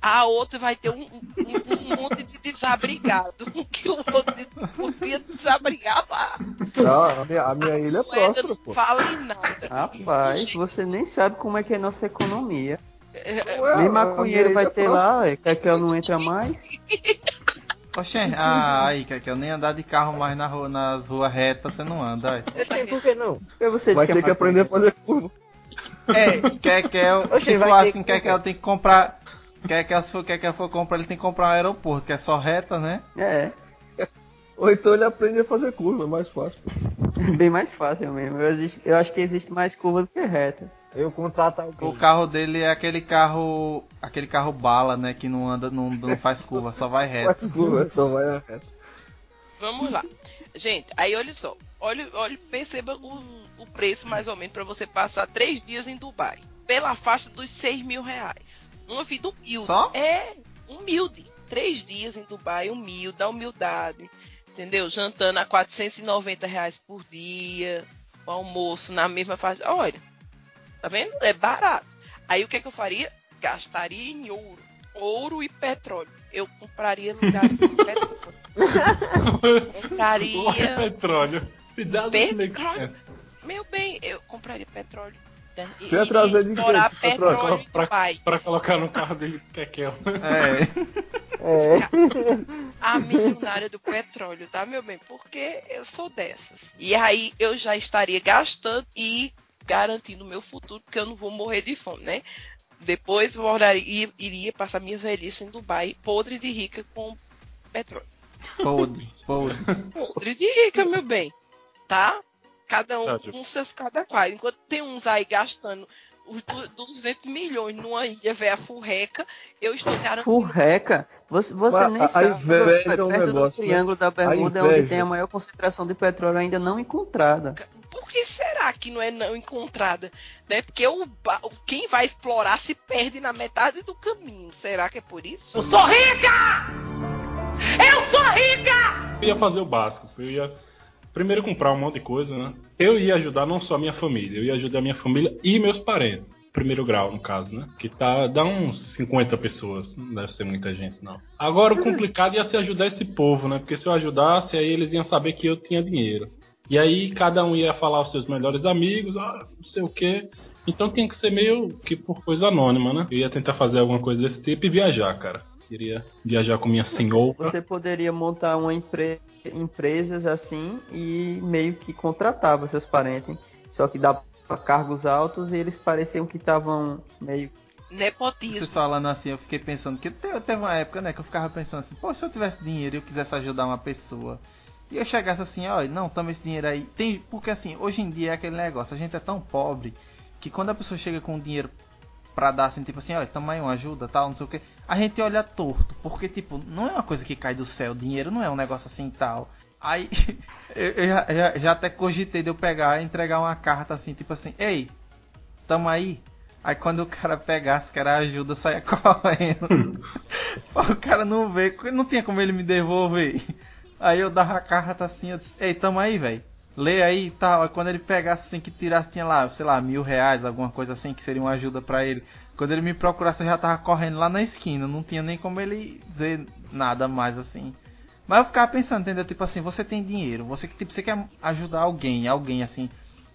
A outra vai ter um, um- um monte de desabrigado. Que o outro podia desabrigar lá. Não, a minha, a minha ilha é próspera, não pô. fala em nada. Rapaz, você nem sabe como é que é a nossa economia. É, Ué, Nem a maconheiro vai é ter lá, é, quer que eu não entra mais. Oxê, ah, aí, que eu nem andar de carro mais na rua, nas ruas retas, você não anda. Aí. Por que não? Porque você Vai ter que é aprender a fazer curva. É, quer que eu, Oxê, se for assim, que quer que eu tenho que comprar. Quer que for, quer que for comprar, ele tem que comprar um aeroporto, que é só reta, né? É, Ou então ele aprende a fazer curva, é mais fácil. bem mais fácil mesmo. Eu, existe- eu acho que existe mais curva do que reta. Eu contrato alguém. O carro dele é aquele carro. aquele carro bala, né? Que não anda, não, não faz curva, só vai reto. Faz curva, só vai a reta. Vamos lá. Gente, aí olha só. Olha, olha perceba o, o preço mais ou menos para você passar três dias em Dubai. Pela faixa dos 6 mil reais. Uma vida humilde. Só? É, humilde. Três dias em Dubai, humilde, da humildade. Entendeu? Jantando a 490 reais por dia. O almoço na mesma faixa. Olha, tá vendo? É barato. Aí o que, que eu faria? Gastaria em ouro. Ouro e petróleo. Eu compraria lugares com petróleo. Compraria. Petróleo. Cidade Petróleo? Meu bem, eu compraria petróleo. Né? E, Você ia trazer de explorar petróleo? Pra, Dubai. pra colocar no carro dele Kekel. É. É. A milionária do petróleo, tá, meu bem? Porque eu sou dessas. E aí eu já estaria gastando e garantindo o meu futuro, porque eu não vou morrer de fome, né? Depois eu moraria, iria passar minha velhice em Dubai, podre de rica com petróleo. Podre, podre. Podre de rica, meu bem. Tá? Cada um com seus cada qual. Enquanto tem uns aí gastando os du- 200 milhões numa ilha véia furreca, eu estou garantindo. Furreca? Você, você Mas nem a- a sabe. inveja é um perto do negócio, né? Triângulo da Bermuda é A onde tem a maior concentração de petróleo ainda não encontrada. Por que será que não é não encontrada? Né? Porque o- quem vai explorar se perde na metade do caminho. Será que é por isso? Eu sou rica! Eu sou rica! Eu ia fazer o básico. Eu ia primeiro comprar um monte de coisa, né? Eu ia ajudar não só a minha família, eu ia ajudar a minha família e meus parentes. Primeiro grau, no caso, né? Que tá, dá uns 50 pessoas. Não deve ser muita gente, não. Agora, o complicado ia ser ajudar esse povo, né? Porque se eu ajudasse, aí eles iam saber que eu tinha dinheiro. E aí cada um ia falar os seus melhores amigos, ah, não sei o quê. Então tinha que ser meio que por coisa anônima, né? Eu ia tentar fazer alguma coisa desse tipo e viajar, cara. Queria viajar com minha senhora. Você poderia montar uma empre... empresas assim e meio que contratava seus parentes. Só que dava cargos altos e eles pareciam que estavam meio. Nepotismo. Vocês falando assim, eu fiquei pensando que te- teve uma época, né, que eu ficava pensando assim, pô, se eu tivesse dinheiro e eu quisesse ajudar uma pessoa, e eu chegasse assim, olha, não, toma esse dinheiro aí. Tem, porque assim, hoje em dia é aquele negócio, a gente é tão pobre que quando a pessoa chega com dinheiro pra dar assim, tipo assim, olha, uma ajuda, tal, não sei o que, a gente olha torto, porque tipo, não é uma coisa que cai do céu, dinheiro não é um negócio assim tal. Aí eu, já, já, já até cogitei de eu pegar e entregar uma carta assim, tipo assim, ei, tamo aí. Aí quando o cara pegasse que era ajuda, saia correndo. o cara não porque não tinha como ele me devolver. Aí eu dava a carta assim, eu disse, ei, tamo aí, velho. Lê aí e tal. Quando ele pegasse assim, que tirasse, tinha lá, sei lá, mil reais, alguma coisa assim, que seria uma ajuda pra ele. Quando ele me procurasse, eu já tava correndo lá na esquina. Não tinha nem como ele dizer nada mais assim. Mas eu ficava pensando, entendeu? Tipo assim, você tem dinheiro, você que tipo, você quer ajudar alguém, alguém assim,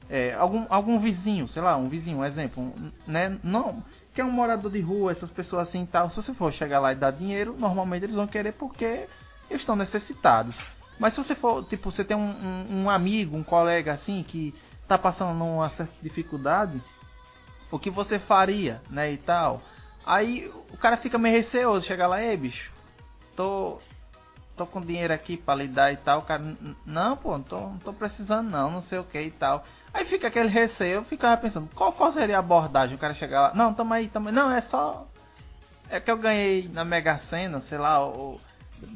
é, algum, algum vizinho, sei lá, um vizinho, um exemplo, um, né? Não, que é um morador de rua, essas pessoas assim e tal. Se você for chegar lá e dar dinheiro, normalmente eles vão querer porque eles estão necessitados. Mas se você for, tipo, você tem um, um, um amigo, um colega assim que tá passando numa certa dificuldade, o que você faria, né, e tal. Aí o cara fica meio receoso, chega lá, ei bicho, tô tô com dinheiro aqui pra lhe dar e tal. O cara, "N- não, pô, não tô, não tô precisando não, não sei o que e tal. Aí fica aquele receio, eu ficava pensando, qual, qual seria a abordagem? O cara chegar lá, não, tamo aí, tamo aí. Não, é só. É que eu ganhei na Mega Sena, sei lá, ou.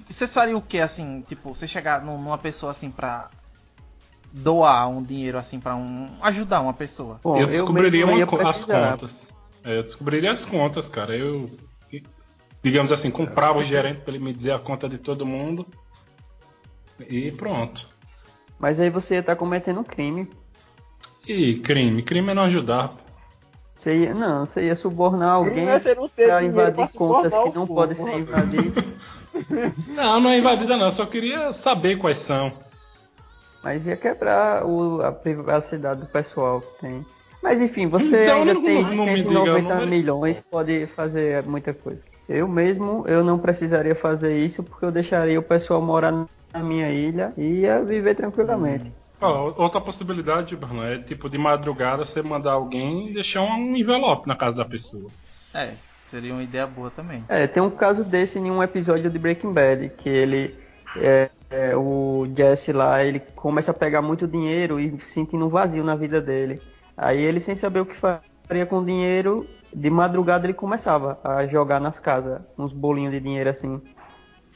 Vocês fariam o que assim, tipo, você chegar num- numa pessoa assim pra doar um dinheiro assim pra um. ajudar uma pessoa? Bom, eu descobriria mesmo uma as contas. É, eu descobriria as contas, cara. Eu, digamos assim, comprava o gerente pra ele me dizer a conta de todo mundo. E pronto. Mas aí você ia estar cometendo um crime. E crime. Crime é não ajudar. Você ia, não, você ia subornar alguém pra invadir contas que não podem ser invadidas. Não, não é invadida não. Só queria saber quais são. Mas ia quebrar o- a privacidade do pessoal que tem. Mas enfim, você Então, ainda não- tem não me diga o 190 número. milhões, pode fazer muita coisa. Eu mesmo, eu não precisaria fazer isso porque eu deixaria o pessoal morar na minha ilha e ia viver tranquilamente. Ó, outra possibilidade, Bruno, é tipo de madrugada você mandar alguém e deixar um envelope na casa da pessoa. É, seria uma ideia boa também. É, tem um caso desse em um episódio de Breaking Bad, que ele, é, é, o Jesse lá, ele começa a pegar muito dinheiro e sentindo um vazio na vida dele. Aí ele, sem saber o que faria com o dinheiro, de madrugada ele começava a jogar nas casas, uns bolinhos de dinheiro assim.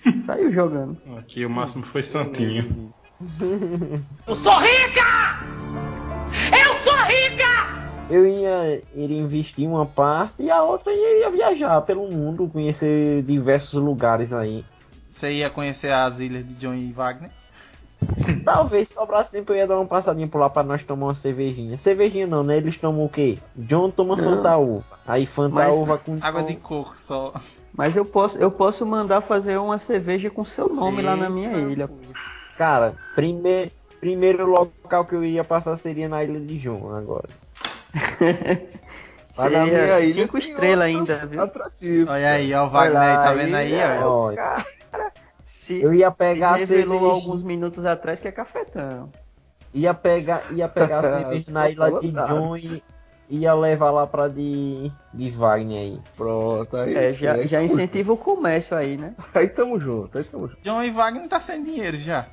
Saiu jogando. Aqui o máximo foi Santinho. Eu sou rica! Eu sou rica! Eu ia, iria investir uma parte e a outra ia, ia viajar pelo mundo, conhecer diversos lugares aí. Você ia conhecer as ilhas de John e Wagner? Talvez sobrasse tempo eu ia dar uma passadinha por lá pra nós tomar uma cervejinha. Cervejinha não, né? Eles tomam o quê? John toma. Fanta Uva. Aí Fanta Mas- Uva com Água de coco só. Mas eu posso, eu posso mandar fazer uma cerveja com seu nome lá na minha Eita, ilha. Cara, primeiro, primeiro local que eu iria passar seria na ilha de John agora. Seria ilha cinco estrelas ainda, viu? Atrativos. Olha aí, ó, o Wagner aí, tá vendo aí, ó. Ó, Cara, se eu ia pegar a revelou cerveja, alguns minutos atrás que é cafetão. ia pegar, ia pegar a cerveja na ilha de John e ia levar lá pra de, de Wagner aí. Pronto, aí. É, já, aí já tamo incentiva o comércio aí, né? Aí tamo junto, aí tamo junto. John e Wagner tá sem dinheiro já.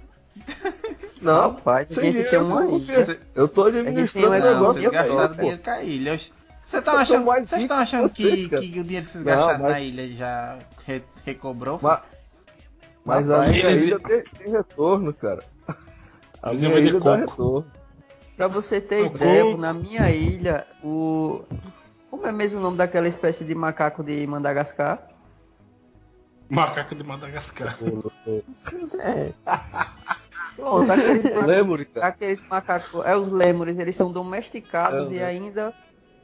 Não, Rapaz, a gente tem uma ilha. Eu tô administrando o Não, negócio. vocês gastaram pô. dinheiro com a ilha. Vocês estão Eu achando, vocês estão achando que, que o dinheiro que vocês Não, gastaram mas- na ilha já re- recobrou? Mas, mas a ilha tem, tem retorno, cara. A minha ilha dá retorno. Pra você ter ideia, na minha ilha, o. Como é mesmo o nome daquela espécie de macaco de Madagascar? Macaco de Madagascar. É, Pronto, aqueles, cara. aqueles macacos. É os lêmures, eles são domesticados É, e né? ainda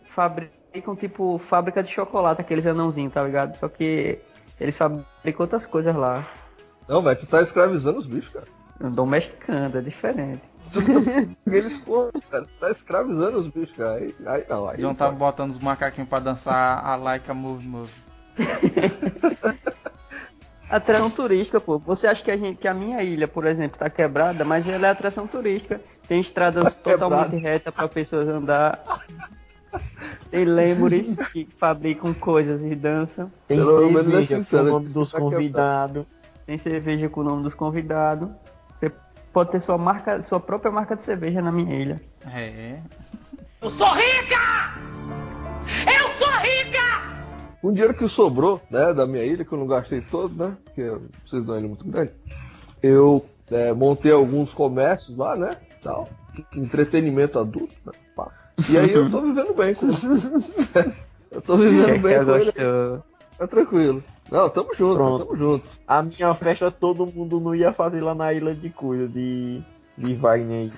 fabricam tipo fábrica de chocolate, aqueles anãozinhos, tá ligado? Só que eles fabricam outras coisas lá. Não, velho, tu tá escravizando os bichos, cara. Domesticando, é diferente. Eles, pô, cara, tá escravizando os bichos, cara. Aí, aí não, aí João não tá pode. botando os macaquinhos pra dançar a Laika Move Move. Atração turística, pô. Você acha que a, gente, que a minha ilha, por exemplo, tá quebrada, mas ela é atração turística. Tem estradas Tá totalmente retas para pessoas andar. Tem lêmures que fabricam coisas e dançam. Tem Pelo menos é cerveja com o nome dos tá convidados. Tem cerveja com o nome dos convidados. Você pode ter sua marca, sua própria marca de cerveja na minha ilha. É. Eu sou rica! Eu sou rica! Com o dinheiro que sobrou, né, da minha ilha, que eu não gastei todo, né, porque eu preciso de uma ilha muito grande, eu é, montei alguns comércios lá, né, tal, entretenimento adulto, né, pá. E aí eu tô vivendo bem com Eu tô vivendo é bem eu com ele, tá tranquilo. Não, tamo junto, Pronto. tamo junto. A minha festa todo mundo não ia fazer lá na ilha de coisa, de, de Wagner aí.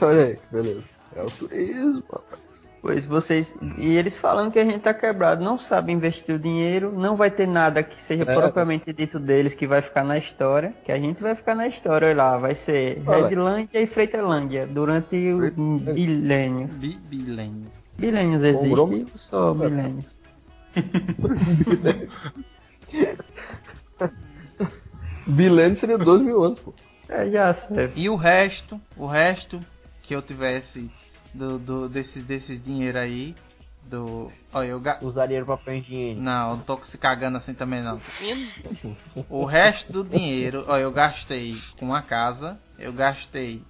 Olha aí, beleza. É o turismo, rapaz. Pois vocês. E eles falando que a gente tá quebrado, não sabem investir o dinheiro, não vai ter nada que seja É. propriamente dito deles que vai ficar na história, que a gente vai ficar na história, olha lá, vai ser Olha. Redlândia e Freitelândia durante Freitelândia. bilênios. Bi Bilênios. Bilênios existe só milênios? Bilene seria 2 mil anos, pô. É, já serve. E o resto, o resto que eu tivesse do, do desses desses dinheiro aí, do, olha, eu ga... Usar dinheiro pra papel higiênico. não, eu não tô se cagando assim também não. O resto do dinheiro, ó, eu gastei com a casa, eu gastei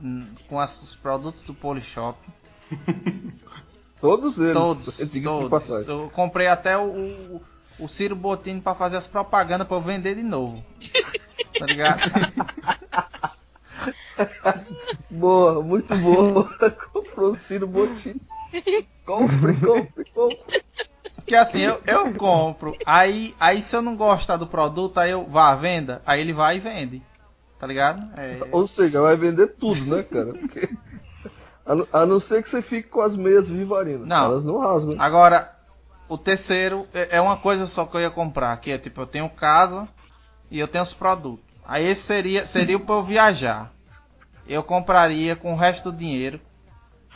com as- os produtos do Polishop, Todos eles. todos, todos. Eu comprei até o, o, o Ciro Bottini pra fazer as propagandas pra eu vender de novo. Tá ligado? Boa, muito boa. Comprou o Ciro Bottini. Compre, compre, compre. Porque assim, eu, eu compro, aí, aí se eu não gostar do produto, aí eu vá à venda, aí ele vai e vende. Tá ligado? É, Ou seja, vai vender tudo, né, cara? Porque... A, não- a não ser que você fique com as meias vivarinas. Não. Elas não rasgam. Agora, o terceiro é é uma coisa só que eu ia comprar, que é tipo, eu tenho casa e eu tenho os produtos. Aí esse seria, seria para eu viajar. Eu compraria com o resto do dinheiro.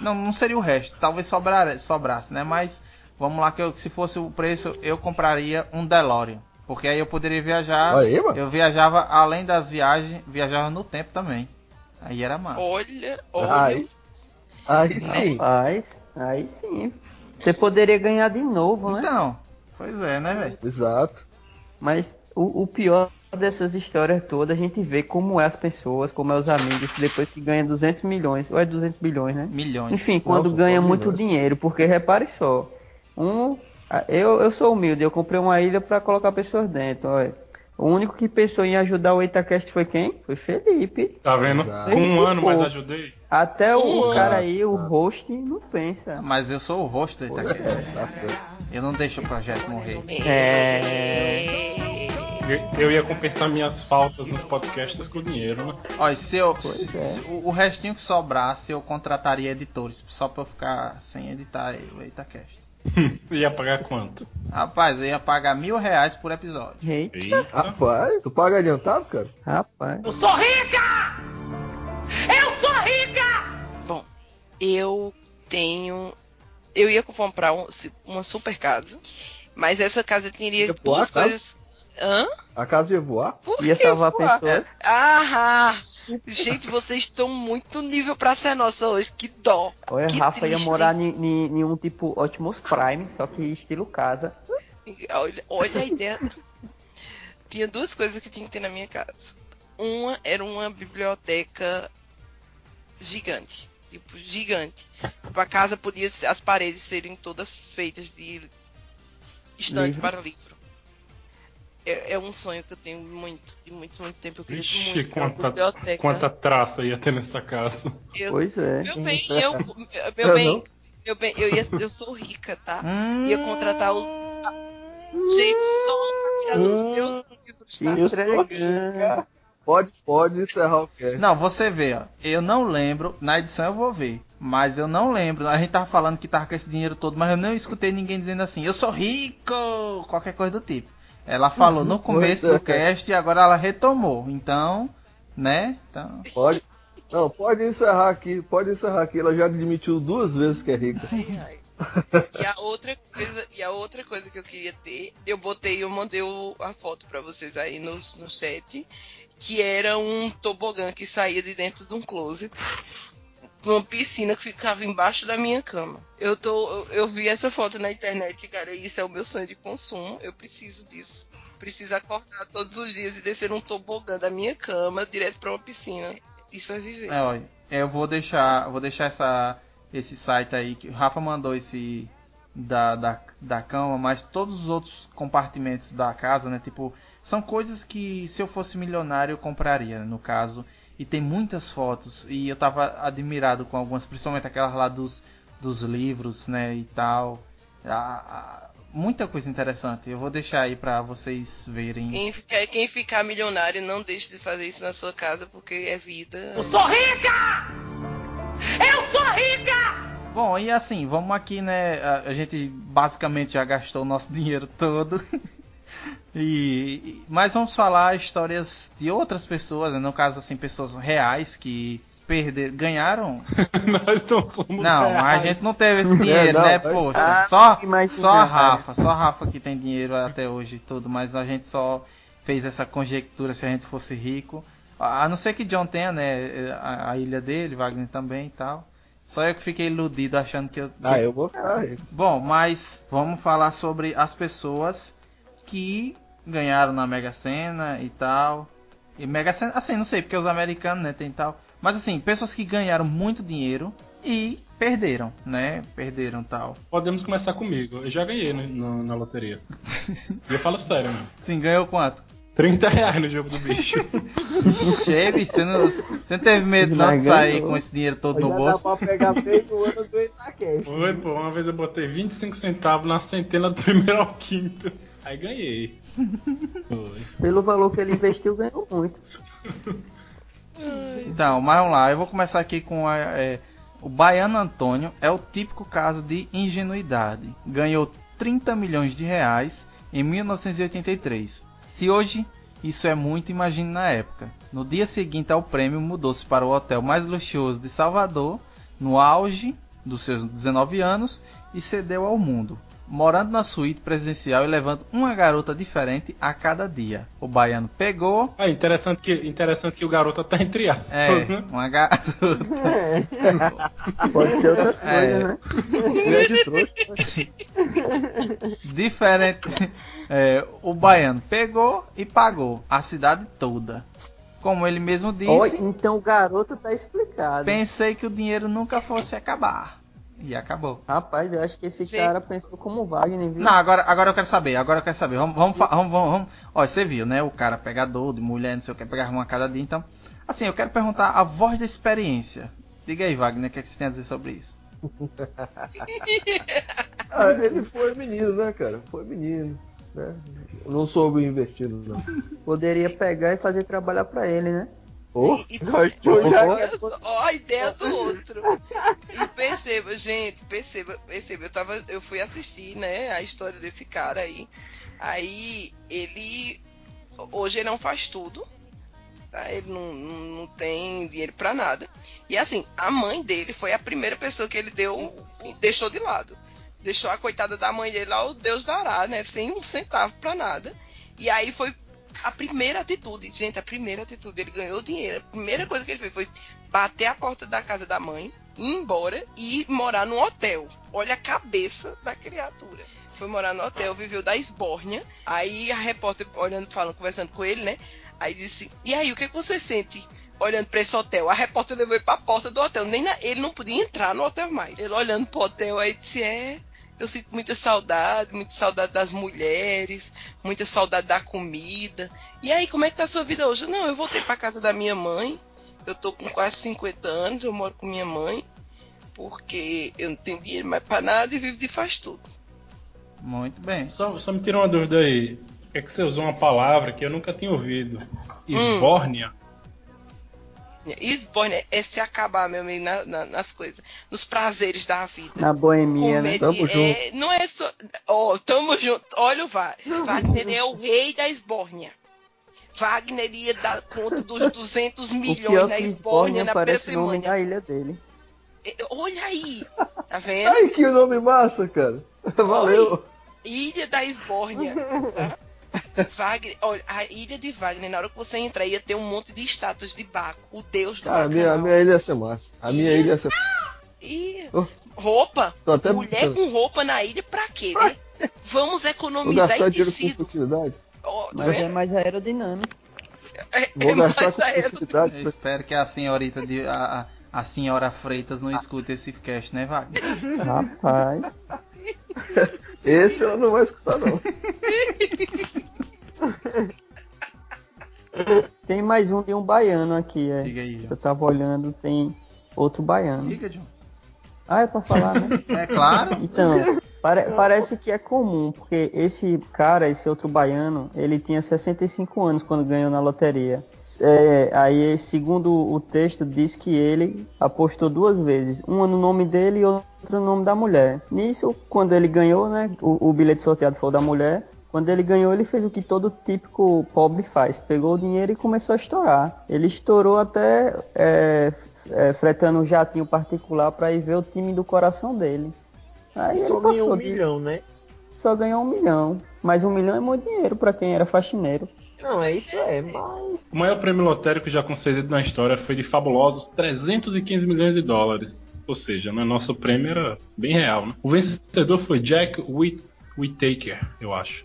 Não, não seria o resto, talvez sobrar, sobrasse, né? Mas vamos lá que eu- se fosse o preço, eu compraria um DeLorean. Porque aí eu poderia viajar. Aí, mano. Eu viajava além das viagens, viajava no tempo também. Aí era massa. olha, olha. Ai. Aí sim. Rapaz, aí sim. Você poderia ganhar de novo, né? Então, pois é, né, velho? Exato. Mas o, o pior dessas histórias todas, a gente vê como é as pessoas, como é os amigos, depois que ganha 200 milhões, ou é 200 bilhões, né? Milhões. Enfim, quando Nossa, ganha muito milhões. dinheiro, porque repare só, um, eu, eu sou humilde, eu comprei uma ilha para colocar pessoas dentro, olha. O único que pensou em ajudar o Itacast foi quem? Foi Felipe. Tá vendo? Exato. Com um ano, mas ajudei. Até o Exato. cara aí, o host, não pensa. Mas eu sou o rosto do Itaquest. Tá certo. Eu não deixo o projeto morrer. É. Eu- ia compensar minhas faltas nos podcasts com dinheiro, né? Olha, se eu. Se- é. se o, o restinho que sobrasse, eu contrataria editores, só pra eu ficar sem editar o Itacast. Ia pagar quanto? Rapaz, eu ia pagar mil reais por episódio. Eita, Eita. Rapaz, tu paga adiantado, cara? rapaz. Eu sou rica! Eu sou rica! Bom, eu tenho. Eu ia comprar um- uma super casa, mas essa casa teria Ia voar duas coisas. Hã? A casa ia voar? Por Ia que salvar voar? pessoas. Ah! Gente, vocês estão muito nível pra ser nossa hoje. Que dó. Olha, Que Rafa ia triste. morar em, um tipo Optimus Prime, só que estilo casa. Olha, olha a ideia. Tinha duas coisas que tinha que ter na minha casa. Uma era uma biblioteca gigante. Tipo, gigante. A casa podia ser, as paredes serem todas feitas de estante Livro. para livro. É, é um sonho que eu tenho muito, de muito, muito tempo. Eu queria Vixe, muito quanta, biblioteca. quanta traça ia ter nessa casa. Eu, Pois é. meu bem, eu, Eu meu bem, não. meu bem, eu, ia, eu sou rica, tá? Hum, Ia contratar os gente só dos meus livros, tá? Eu sou Entregando. Pode, pode encerrar o cast. Não, você vê, ó. Eu não lembro, na edição eu vou ver. Mas eu não lembro. A gente tava falando que tava com esse dinheiro todo, mas eu não escutei ninguém dizendo assim, eu sou rico! Qualquer coisa do tipo. Ela falou no começo Pois é. do cast e agora ela retomou. Então, né? Então, Pode. Não, pode encerrar aqui, pode encerrar aqui. Ela já admitiu duas vezes que é rica. Ai, ai. E a outra coisa, e a outra coisa que eu queria ter, eu botei, eu mandei o- a foto pra vocês aí no, no chat, que era um tobogã que saía de dentro de um closet, uma piscina que ficava embaixo da minha cama. Eu tô, eu, eu vi essa foto na internet, cara, e isso é o meu sonho de consumo. Eu preciso disso. Preciso acordar todos os dias e descer um tobogã da minha cama direto pra uma piscina. Isso é viver. é, olha, eu vou deixar, vou deixar essa, esse site aí que o Rafa mandou esse da, da, da cama, mas todos os outros compartimentos da casa, né? Tipo, são coisas que se eu fosse milionário eu compraria, no caso. E tem muitas fotos e eu tava admirado com algumas, principalmente aquelas lá dos, dos livros, né, e tal. A- a- muita coisa interessante. Eu vou deixar aí pra vocês verem. Quem ficar, quem ficar milionário, não deixe de fazer isso na sua casa, porque é vida. Bom, e assim, vamos aqui, né? A, a gente basicamente já gastou o nosso dinheiro todo. E, mas vamos falar histórias de outras pessoas, né? no caso, assim, pessoas reais que perderam, ganharam. Nós não somos Não, a reais. gente não teve esse dinheiro, não, né? Poxa, Ah, só, só a. Rafa, só a Rafa que tem dinheiro até hoje e tudo, mas a gente só fez essa conjectura se a gente fosse rico. A a não ser que John tenha, né? A, a ilha dele, Wagner também e tal. Só eu que fiquei iludido achando que eu. Ah, eu vou ficar rico. Bom, mas vamos falar sobre as pessoas que ganharam na Mega Sena e tal. E Mega Sena, assim, não sei, porque os americanos, né, tem tal. Mas assim, pessoas que ganharam muito dinheiro e perderam, né? Perderam tal. Podemos começar comigo. Eu já ganhei no- no- na loteria. e eu falo sério, mano. Sim, ganhou quanto? 30 reais no jogo do bicho. Cheve, você não, você não teve medo não de sair com esse dinheiro todo no Já dá bolso? pra pegar bem no ano do Itaquest. Foi, pô, uma vez eu botei 25 centavos na centena do primeiro ao quinto. Aí ganhei. Foi. Pelo valor que ele investiu, ganhou muito. Então, mas vamos lá, eu vou começar aqui com a, é, o Baiano Antônio é o típico caso de ingenuidade. Ganhou 30 milhões de reais em 1983. Se hoje isso é muito, imagine na época. No dia seguinte ao prêmio, mudou-se para o hotel mais luxuoso de Salvador, no auge dos seus 19 anos, e cedeu ao mundo. Morando na suíte presidencial e levando uma garota diferente a cada dia. O baiano pegou, Ah, interessante que, interessante que o garoto tá entre aspas, é, né? uma garota. Pode ser outras É. coisas, né? Grande trouxa. diferente. É, o baiano pegou e pagou a cidade toda. Como ele mesmo disse, Olha, então o garoto tá explicado. pensei que o dinheiro nunca fosse acabar. E acabou. Rapaz, eu acho que esse Sim. cara pensou como o Wagner, viu? Não, agora, agora eu quero saber, agora eu quero saber. Vamos, vamos, vamos, vamos, vamos. Ó, você viu, né? O cara pegador de mulher, não sei o que, pegar uma a cada dia. Então, assim, eu quero perguntar a voz da experiência. Diga aí, Wagner, o que, é que você tem a dizer sobre isso? Ah, ele foi menino, né, cara? Foi menino. Né? Não soube investir, não. Poderia pegar e fazer trabalhar pra ele, né? Oh, E- gastou já. Ó a ideia do outro. E perceba, gente, perceba, perceba, eu tava, eu fui assistir, né, a história desse cara aí. Aí ele hoje ele não faz tudo. Tá? Ele não, não, não tem dinheiro pra nada. E assim, a mãe dele foi a primeira pessoa que ele deu deixou de lado. Deixou a coitada da mãe dele lá, o Deus dará, né? Sem um centavo pra nada. E aí foi a primeira atitude, gente, a primeira atitude, ele ganhou dinheiro. A primeira coisa que ele fez foi bater a porta da casa da mãe, ir embora e morar num hotel. Olha a cabeça da criatura. Foi morar no hotel, viveu da esbórnia. Aí a repórter olhando, falando, conversando com ele, né? Aí disse: "E aí, o que, é que você sente?" Olhando pra esse hotel, a repórter levou ele pra porta do hotel. Nem na- ele não podia entrar no hotel mais. Ele olhando pro hotel, aí disse: É, eu sinto muita saudade, muita saudade das mulheres, muita saudade da comida. E aí, como é que tá a sua vida hoje? Não, eu voltei pra casa da minha mãe. Eu tô com quase 50 anos, eu moro com minha mãe, porque eu não tenho dinheiro mais pra nada e vivo de faz tudo. Muito bem. Só, só me tira uma dúvida aí. Por que, que você usou uma palavra que eu nunca tinha ouvido? Esbórnia? Esbórnia é se acabar, meu amigo, na- na- nas coisas, nos prazeres da vida. Na boemia, né? Tamo é- não é só. Ó, tamo junto. Olha o Va- Wagner é o rei da esbórnia. Wagner ia dar conta dos 200 O pior milhões é na que Esbórnia Esbórnia na Persemânia. da ilha dele. É, Olha aí, tá vendo? Ai, que nome massa, cara. Valeu. Ilha da Esbórnia. Tá? Wagner, olha, a ilha de Wagner, na hora que você entrar, ia ter um monte de estátuas de Baco, o deus do Cara, a minha, a minha ilha ia ser massa. A minha ilha ia ser. E Oh. roupa, Tô até mulher pensando. com roupa na ilha, pra quê, né? Vamos economizar em tecido. tá Mas é vendo? mais aerodinâmico. É, é mais com aero. futilidade. Eu espero que a senhorita de. A, a, a senhora Freitas não escute esse cast, né, Wagner? Rapaz. Esse eu não vou escutar, não. Tem mais um de um baiano aqui, é. Diga aí, Eu tava olhando, tem outro baiano. Diga, John. Ah, é pra falar, né? É claro. Então, pare- parece que é comum, porque esse cara, esse outro baiano, ele tinha 65 anos quando ganhou na loteria. É, aí, segundo o texto, diz que ele apostou duas vezes, uma no nome dele e outra no nome da mulher. Nisso, quando ele ganhou, né, o, o bilhete sorteado foi o da mulher. Quando ele ganhou, ele fez o que todo típico pobre faz: pegou o dinheiro e começou a estourar. Ele estourou até é, é, fretando um jatinho particular para ir ver o time do coração dele. Aí Só ganhou um de- milhão, né? Só ganhou um milhão. Mas um milhão é muito dinheiro para quem era faxineiro. Não, é isso é, mas. O maior prêmio lotérico já concedido na história foi de fabulosos 315 milhões de dólares. Ou seja, né, nosso prêmio era bem real. Né? O vencedor foi Jack Whit- Whittaker, eu acho.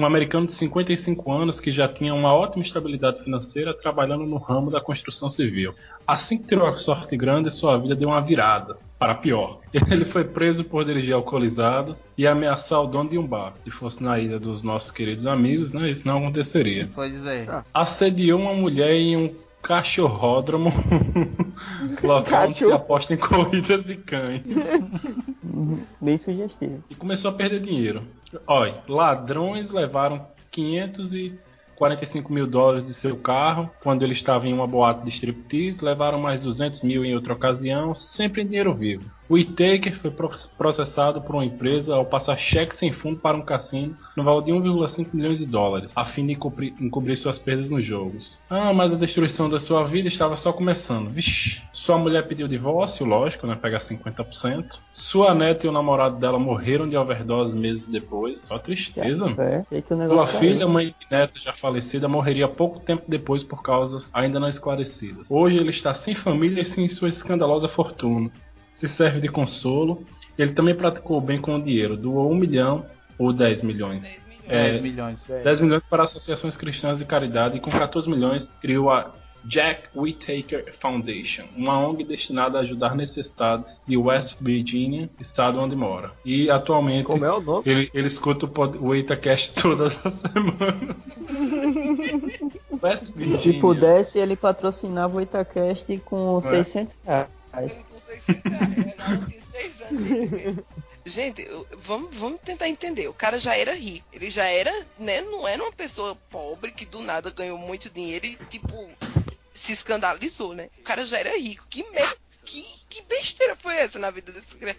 Um americano de 55 anos que já tinha uma ótima estabilidade financeira trabalhando no ramo da construção civil. Assim que tirou a sorte grande, sua vida deu uma virada, para pior. Ele foi preso por dirigir alcoolizado e ameaçar o dono de um bar. Se fosse na ilha dos nossos queridos amigos, né, isso não aconteceria Pois é. assediou uma mulher em um cachorródromo, local onde se Cachorro. aposta em corridas de cães, Bem sugestivo. e começou a perder dinheiro. Olha, ladrões levaram 545 mil dólares de seu carro quando ele estava em uma boate de striptease, levaram mais 200 mil em outra ocasião, sempre em dinheiro vivo. O Whittaker foi pro- processado por uma empresa ao passar cheque sem fundo para um cassino no valor de 1,5 milhões de dólares, a fim de encobrir, encobrir suas perdas nos jogos. Ah, mas a destruição da sua vida estava só começando. Vixe. Sua mulher pediu divórcio, lógico, né? Pegar 50%. Sua neta e o namorado dela morreram de overdose meses depois. Só tristeza. É, o negócio Sua tá filha, mãe e neta já falecida, morreria pouco tempo depois por causas ainda não esclarecidas. Hoje ele está sem família e sem sua escandalosa fortuna. Se serve de consolo. Ele também praticou o bem com o dinheiro. Doou um milhão ou 10 milhões. 10 milhões. 10 É, milhões. 10 milhões para associações cristãs de caridade e com 14 milhões criou a Jack Whittaker Foundation, uma ONG destinada a ajudar necessitados de West Virginia, estado onde mora. E atualmente Como é o nome? ele, ele escuta o, pod- o Itacast todas as semanas. West Virginia. Se pudesse, ele patrocinava o Itacast com 600 reais. Com 600 reais, Renato tem 6 anos de dinheiro. Gente, vamos, vamos tentar entender. O cara já era rico. Ele já era, né? Não era uma pessoa pobre que do nada ganhou muito dinheiro e, tipo, se escandalizou, né? O cara já era rico. Que mer... que, que besteira foi essa na vida desse cara?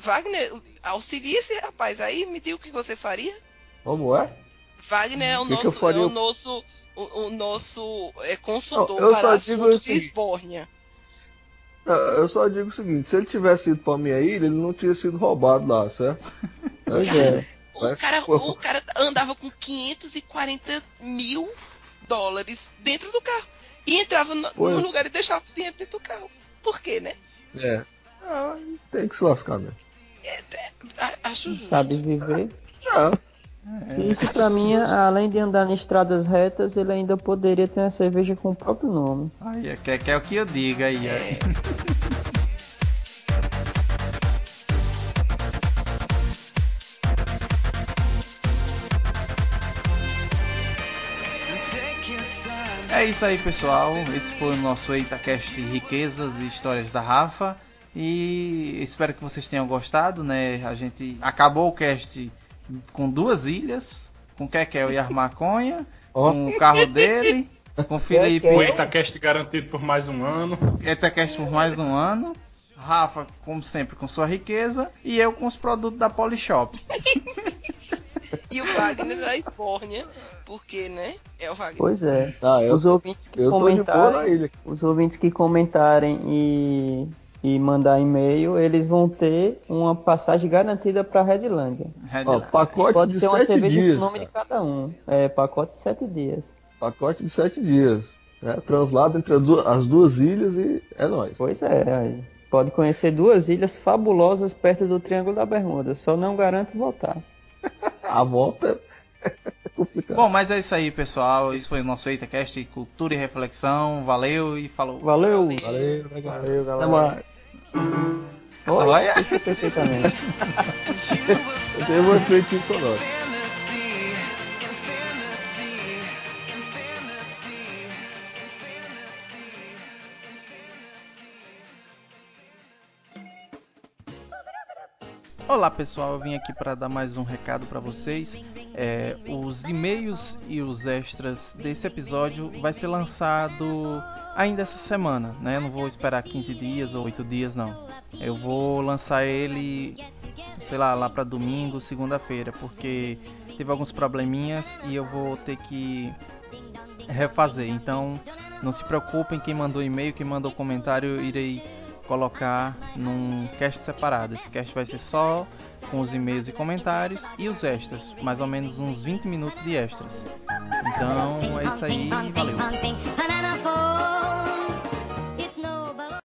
Wagner, auxilia esse rapaz aí, me diga o que você faria. Como é? Wagner é o Que nosso, é o nosso, o, o nosso é, consultor Não, para só assunto digo de assim, esbórnia. Ah, Eu só digo o seguinte, se ele tivesse ido pra minha ilha, ele não tinha sido roubado lá, certo? Pois é. O cara, o cara andava com 540 mil dólares dentro do carro. E entrava no, lugar e deixava o dinheiro dentro do carro. Por quê, né? É. Ah, tem que se lascar mesmo. A- Acho justo. Sabe viver. Ah, Se isso pra mim, além de andar em estradas retas, ele ainda poderia ter uma cerveja com o próprio nome. Aí, quer, quer o que eu diga aí. é. É isso aí, pessoal. Esse foi o nosso EitaCast Riquezas e Histórias da Rafa. E espero que vocês tenham gostado, né? A gente acabou o cast com duas ilhas, com Kekel e Armaconha, Ó. com o carro dele, com o Felipe O Itacast garantido por mais um ano. EitaCast por mais um ano. Rafa, como sempre, com sua riqueza. E eu com os produtos da Polishop. E o Wagner da esbórnia, porque, né? É o Wagner. Pois é. Ah, eu, Os ouvintes que comentarem, os ouvintes que comentarem e, e mandar e-mail, eles vão ter uma passagem garantida para Redlândia. Ó, pacote Pode de ter uma cerveja dias. com o nome de cada um. É, pacote de sete dias. Pacote de sete dias. Né? Translado entre as duas, as duas ilhas e é nóis. Pois é, aí. Pode conhecer duas ilhas fabulosas perto do Triângulo da Bermuda. Só não garanto voltar. A volta é complicado. Bom, mas é isso aí, pessoal. Esse foi o nosso EitaCast, Cultura e Reflexão. Valeu e falou. Valeu! Valeu, legal. Valeu, Até galera. mais. Oi, Olha. perfeitamente. Eu tenho um efeitinho sonoro. Olá pessoal, eu vim aqui para dar mais um recado para vocês. É, os e-mails e os extras desse episódio vai ser lançado ainda essa semana, né? Eu não vou esperar 15 dias ou 8 dias não. Eu vou lançar ele, sei lá, lá para domingo, segunda-feira, porque teve alguns probleminhas e eu vou ter que refazer. Então, não se preocupem quem mandou e-mail, quem mandou comentário, eu irei colocar num cast separado. Esse cast vai ser só com os e-mails e comentários e os extras, mais ou menos uns 20 minutos de extras. Então é isso aí, valeu.